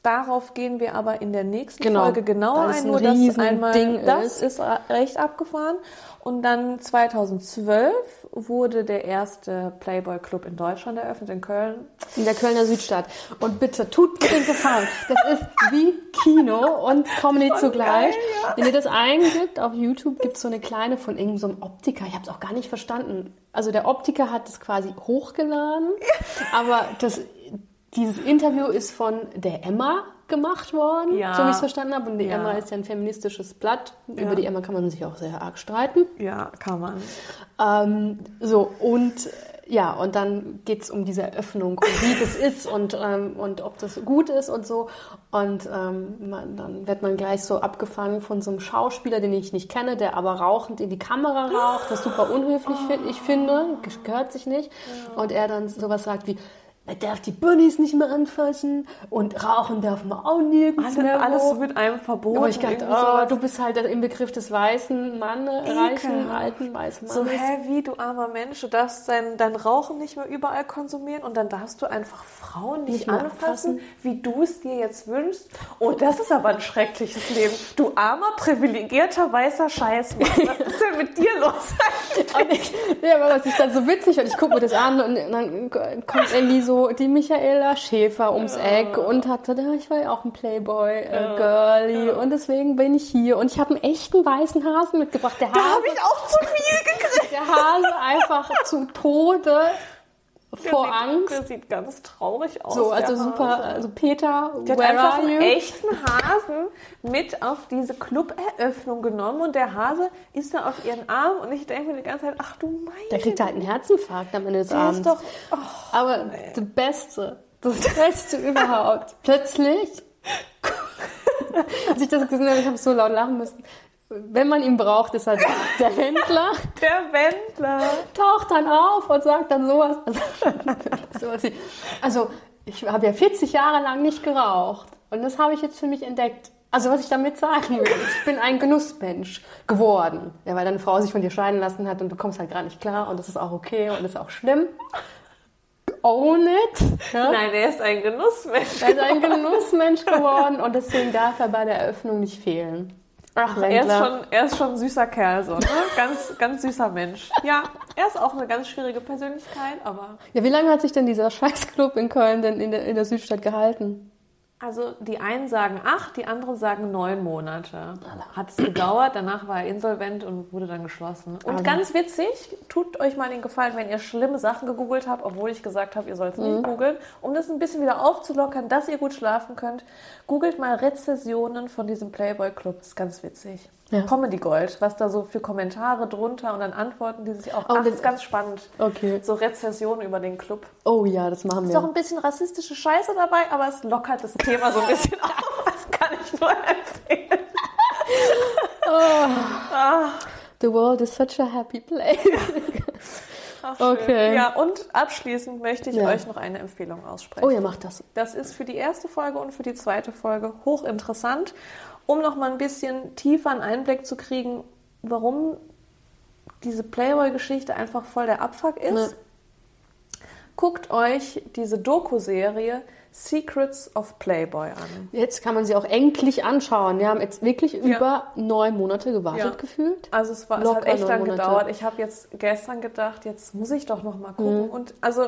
darauf gehen wir aber in der nächsten Genau. Folge genauer ein. ein Nur das Riesending einmal, das ist. ist recht abgefahren. Und dann 2012 wurde der erste Playboy Club in Deutschland eröffnet, in Köln. In der Kölner Südstadt. Und bitte, tut mir den Gefallen. Das ist wie Kino und Comedy zugleich. Wenn ihr das eingibt auf YouTube, gibt es so eine kleine von irgendeinem so Optiker. Ich habe es auch gar nicht verstanden. Also der Optiker hat es quasi hochgeladen, aber das, dieses Interview ist von der Emma gemacht worden, Ja. so wie ich es verstanden habe. Und die Ja. Emma ist ja ein feministisches Blatt. Ja. Über die Emma kann man sich auch sehr arg streiten. Ja, kann man. Ähm, so, und ja, und dann geht es um diese Eröffnung und wie das ist und, ähm, und ob das gut ist und so. Und ähm, man, dann wird man gleich so abgefangen von so einem Schauspieler, den ich nicht kenne, der aber rauchend in die Kamera raucht, was super unhöflich fi- ich finde, gehört sich nicht. Und er dann sowas sagt wie, er darf die Bunnies nicht mehr anfassen und rauchen darf man auch nirgends Alles, mehr. alles wo. wird einem verboten. Aber ich dachte, oh, du bist halt im Begriff des weißen Mannes, reichen, alten, weißen So, Mannes. hä, wie, du armer Mensch, du darfst dein, dein Rauchen nicht mehr überall konsumieren und dann darfst du einfach Frauen nicht, Nicht anfassen, anfassen. wie du es dir jetzt wünschst. Oh, das ist aber ein schreckliches Leben. Du armer, privilegierter, weißer Scheißmann. *laughs* Was ist denn mit dir los? *laughs* Ja, aber was ich dann so witzig und ich gucke mir das an und dann kommt irgendwie so die Michaela Schäfer ums Eck und hat gesagt, ja, ich war ja auch ein Playboy-Girlie und deswegen bin ich hier. Und ich habe einen echten weißen Hasen mitgebracht. Der Da habe ich auch zu viel gekriegt. der Hase einfach zu Tode vor der Angst. Sieht, der sieht ganz traurig aus. So, also der super, Hase. also Peter, Die hat einfach einen echten Hasen mit auf diese Club-Eröffnung genommen und der Hase ist da auf ihren Arm und ich denke mir die ganze Zeit, ach du meine Der kriegt halt einen Herzinfarkt am Ende des Der Abends. ist doch, oh, Aber das Beste, das *laughs* Beste überhaupt. Plötzlich, *laughs* als ich das gesehen habe, ich habe so laut lachen müssen. Wenn man ihn braucht, ist halt der *laughs* Händler, der Wendler. taucht dann auf und sagt dann sowas. *laughs* Also, also ich habe ja 40 Jahre lang nicht geraucht. Und das habe ich jetzt für mich entdeckt. Also was ich damit sagen will, ich bin ein Genussmensch geworden. Ja, weil deine Frau sich von dir scheiden lassen hat und du kommst halt gar nicht klar und das ist auch okay und das ist auch schlimm. Own it. Ja? Nein, er ist ein Genussmensch. Er ist ein Genussmensch geworden und deswegen darf er bei der Eröffnung nicht fehlen. Ach, Er ist, Wendler. schon, er ist schon ein süßer Kerl, so, ne? Ganz, ganz süßer Mensch. Ja, er ist auch eine ganz schwierige Persönlichkeit, aber Ja, wie lange hat sich denn dieser Scheißclub in Köln denn in der, in der Südstadt gehalten? Also die einen sagen acht, die anderen sagen neun Monate. Hat es gedauert, danach war er insolvent und wurde dann geschlossen. Und Also. ganz witzig, tut euch mal den Gefallen, wenn ihr schlimme Sachen gegoogelt habt, obwohl ich gesagt habe, ihr sollt es Mhm. nicht googeln, um das ein bisschen wieder aufzulockern, dass ihr gut schlafen könnt. Googelt mal Rezessionen von diesem Playboy Club, ist ganz witzig. Ja. Comedy Gold, was da so für Kommentare drunter und dann Antworten, die sich auch. Oh, ach, das- ist ganz spannend. Okay. So Rezessionen über den Club. Oh ja, das machen Ist auch wir. ein bisschen rassistische Scheiße dabei, aber es lockert das Thema so ein bisschen *laughs* auf. Das kann ich nur empfehlen. *laughs* The world is such a happy place. *laughs* Ach. Okay. Ja, und abschließend möchte ich Ja. euch noch eine Empfehlung aussprechen. Oh, ihr macht das. Das ist für die erste Folge und für die zweite Folge hochinteressant, um noch mal ein bisschen tiefer einen Einblick zu kriegen, warum diese Playboy-Geschichte einfach voll der Abfuck ist. Ne. Guckt euch diese Doku-Serie Secrets of Playboy an. Jetzt kann man sie auch endlich anschauen. Wir haben jetzt wirklich über neun Monate gewartet Ja. gefühlt. Also es, war, es hat echt neun lang Monate. gedauert. Ich habe jetzt gestern gedacht, jetzt muss ich doch noch mal gucken. Mhm. Und also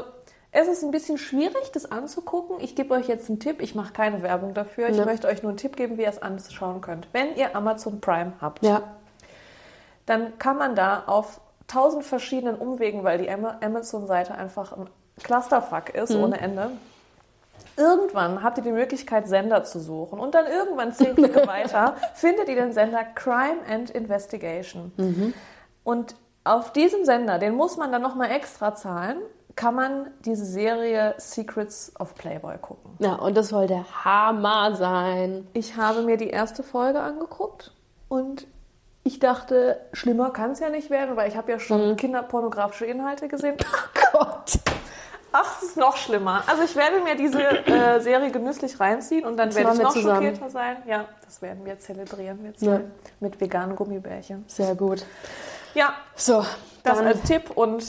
es ist ein bisschen schwierig, das anzugucken. Ich gebe euch jetzt einen Tipp. Ich mache keine Werbung dafür. Ich Ja. möchte euch nur einen Tipp geben, wie ihr es anschauen könnt. Wenn ihr Amazon Prime habt, Ja. dann kann man da auf tausend verschiedenen Umwegen, weil die Ama- Amazon-Seite einfach ein Clusterfuck ist Mhm. ohne Ende. Irgendwann habt ihr die Möglichkeit, Sender zu suchen. Und dann irgendwann zehn Klicke *laughs* weiter findet ihr den Sender Crime and Investigation. Mhm. Und auf diesem Sender, den muss man dann nochmal extra zahlen, kann man diese Serie Secrets of Playboy gucken. Ja, und das soll der Hammer sein. Ich habe mir die erste Folge angeguckt und ich dachte, schlimmer kann es ja nicht werden, weil ich habe ja Mhm. schon kinderpornografische Inhalte gesehen. *laughs* Gott. Ach, es ist noch schlimmer. Also ich werde mir diese äh, Serie genüsslich reinziehen und dann werde ich noch zusammen. schockierter sein. Ja, das werden wir zelebrieren, zwei. Ja. Mit veganen Gummibärchen. Sehr gut. Ja, So, das als Tipp und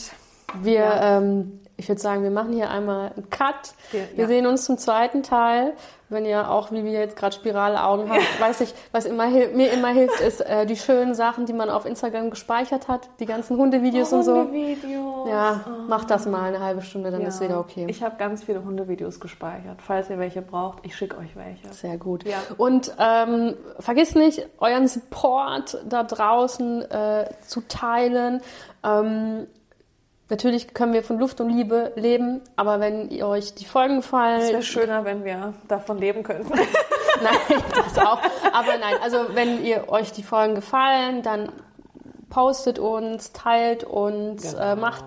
wir, Ja. ähm, ich würde sagen, wir machen hier einmal einen Cut. Wir- Wir ja. sehen uns zum zweiten Teil. Wenn ihr auch, wie wir jetzt gerade Spiralaugen habt, weiß ich, was immer, mir immer hilft, ist äh, die schönen Sachen, die man auf Instagram gespeichert hat, die ganzen Hundevideos und so. Hundevideos. Ja, macht das mal eine halbe Stunde, dann Ja. ist wieder okay. Ich habe ganz viele Hundevideos gespeichert. Falls ihr welche braucht, ich schicke euch welche. Sehr gut. Ja. Und ähm, vergiss nicht, euren Support da draußen äh, zu teilen. Ähm, natürlich können wir von Luft und Liebe leben, aber wenn ihr euch die Folgen Es wäre gefallen, schöner, wenn wir davon leben könnten. *laughs* nein, das auch. Aber nein, also wenn ihr euch die Folgen gefallen, dann postet uns, teilt uns, Genau. äh, macht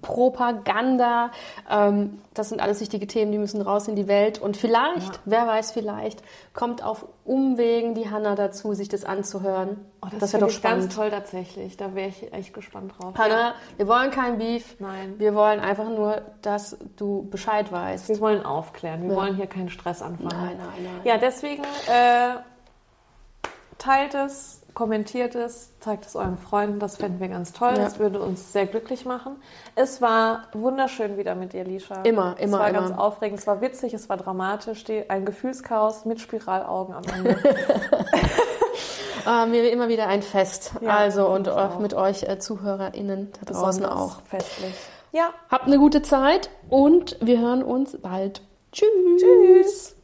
Propaganda. Ähm, das sind alles wichtige Themen, die müssen raus in die Welt. Und vielleicht, wer weiß, vielleicht kommt auf Umwegen die Hanna dazu, sich das anzuhören. Oh, das das wäre doch spannend. ganz toll tatsächlich. Da wäre ich echt gespannt drauf. Hanna, wir wollen kein Beef. Nein. Wir wollen einfach nur, dass du Bescheid weißt. Wir wollen aufklären. Wir Ja. wollen hier keinen Stress anfangen. Nein, nein, nein. Ja, deswegen äh, teilt es, kommentiert es, zeigt es euren Freunden. Das fänden wir ganz toll. Ja. Das würde uns sehr glücklich machen. Es war wunderschön wieder mit dir, Lisha. Immer, immer, Es war immer. ganz aufregend. Es war witzig, es war dramatisch. Ein Gefühlschaos mit Spiralaugen am Ende. Äh, *laughs* mir immer wieder ein Fest. Ja, also und auch. mit euch äh, ZuhörerInnen da draußen Besonders auch. Festlich. Ja, Habt eine gute Zeit und wir hören uns bald. Tschüss. tschüss.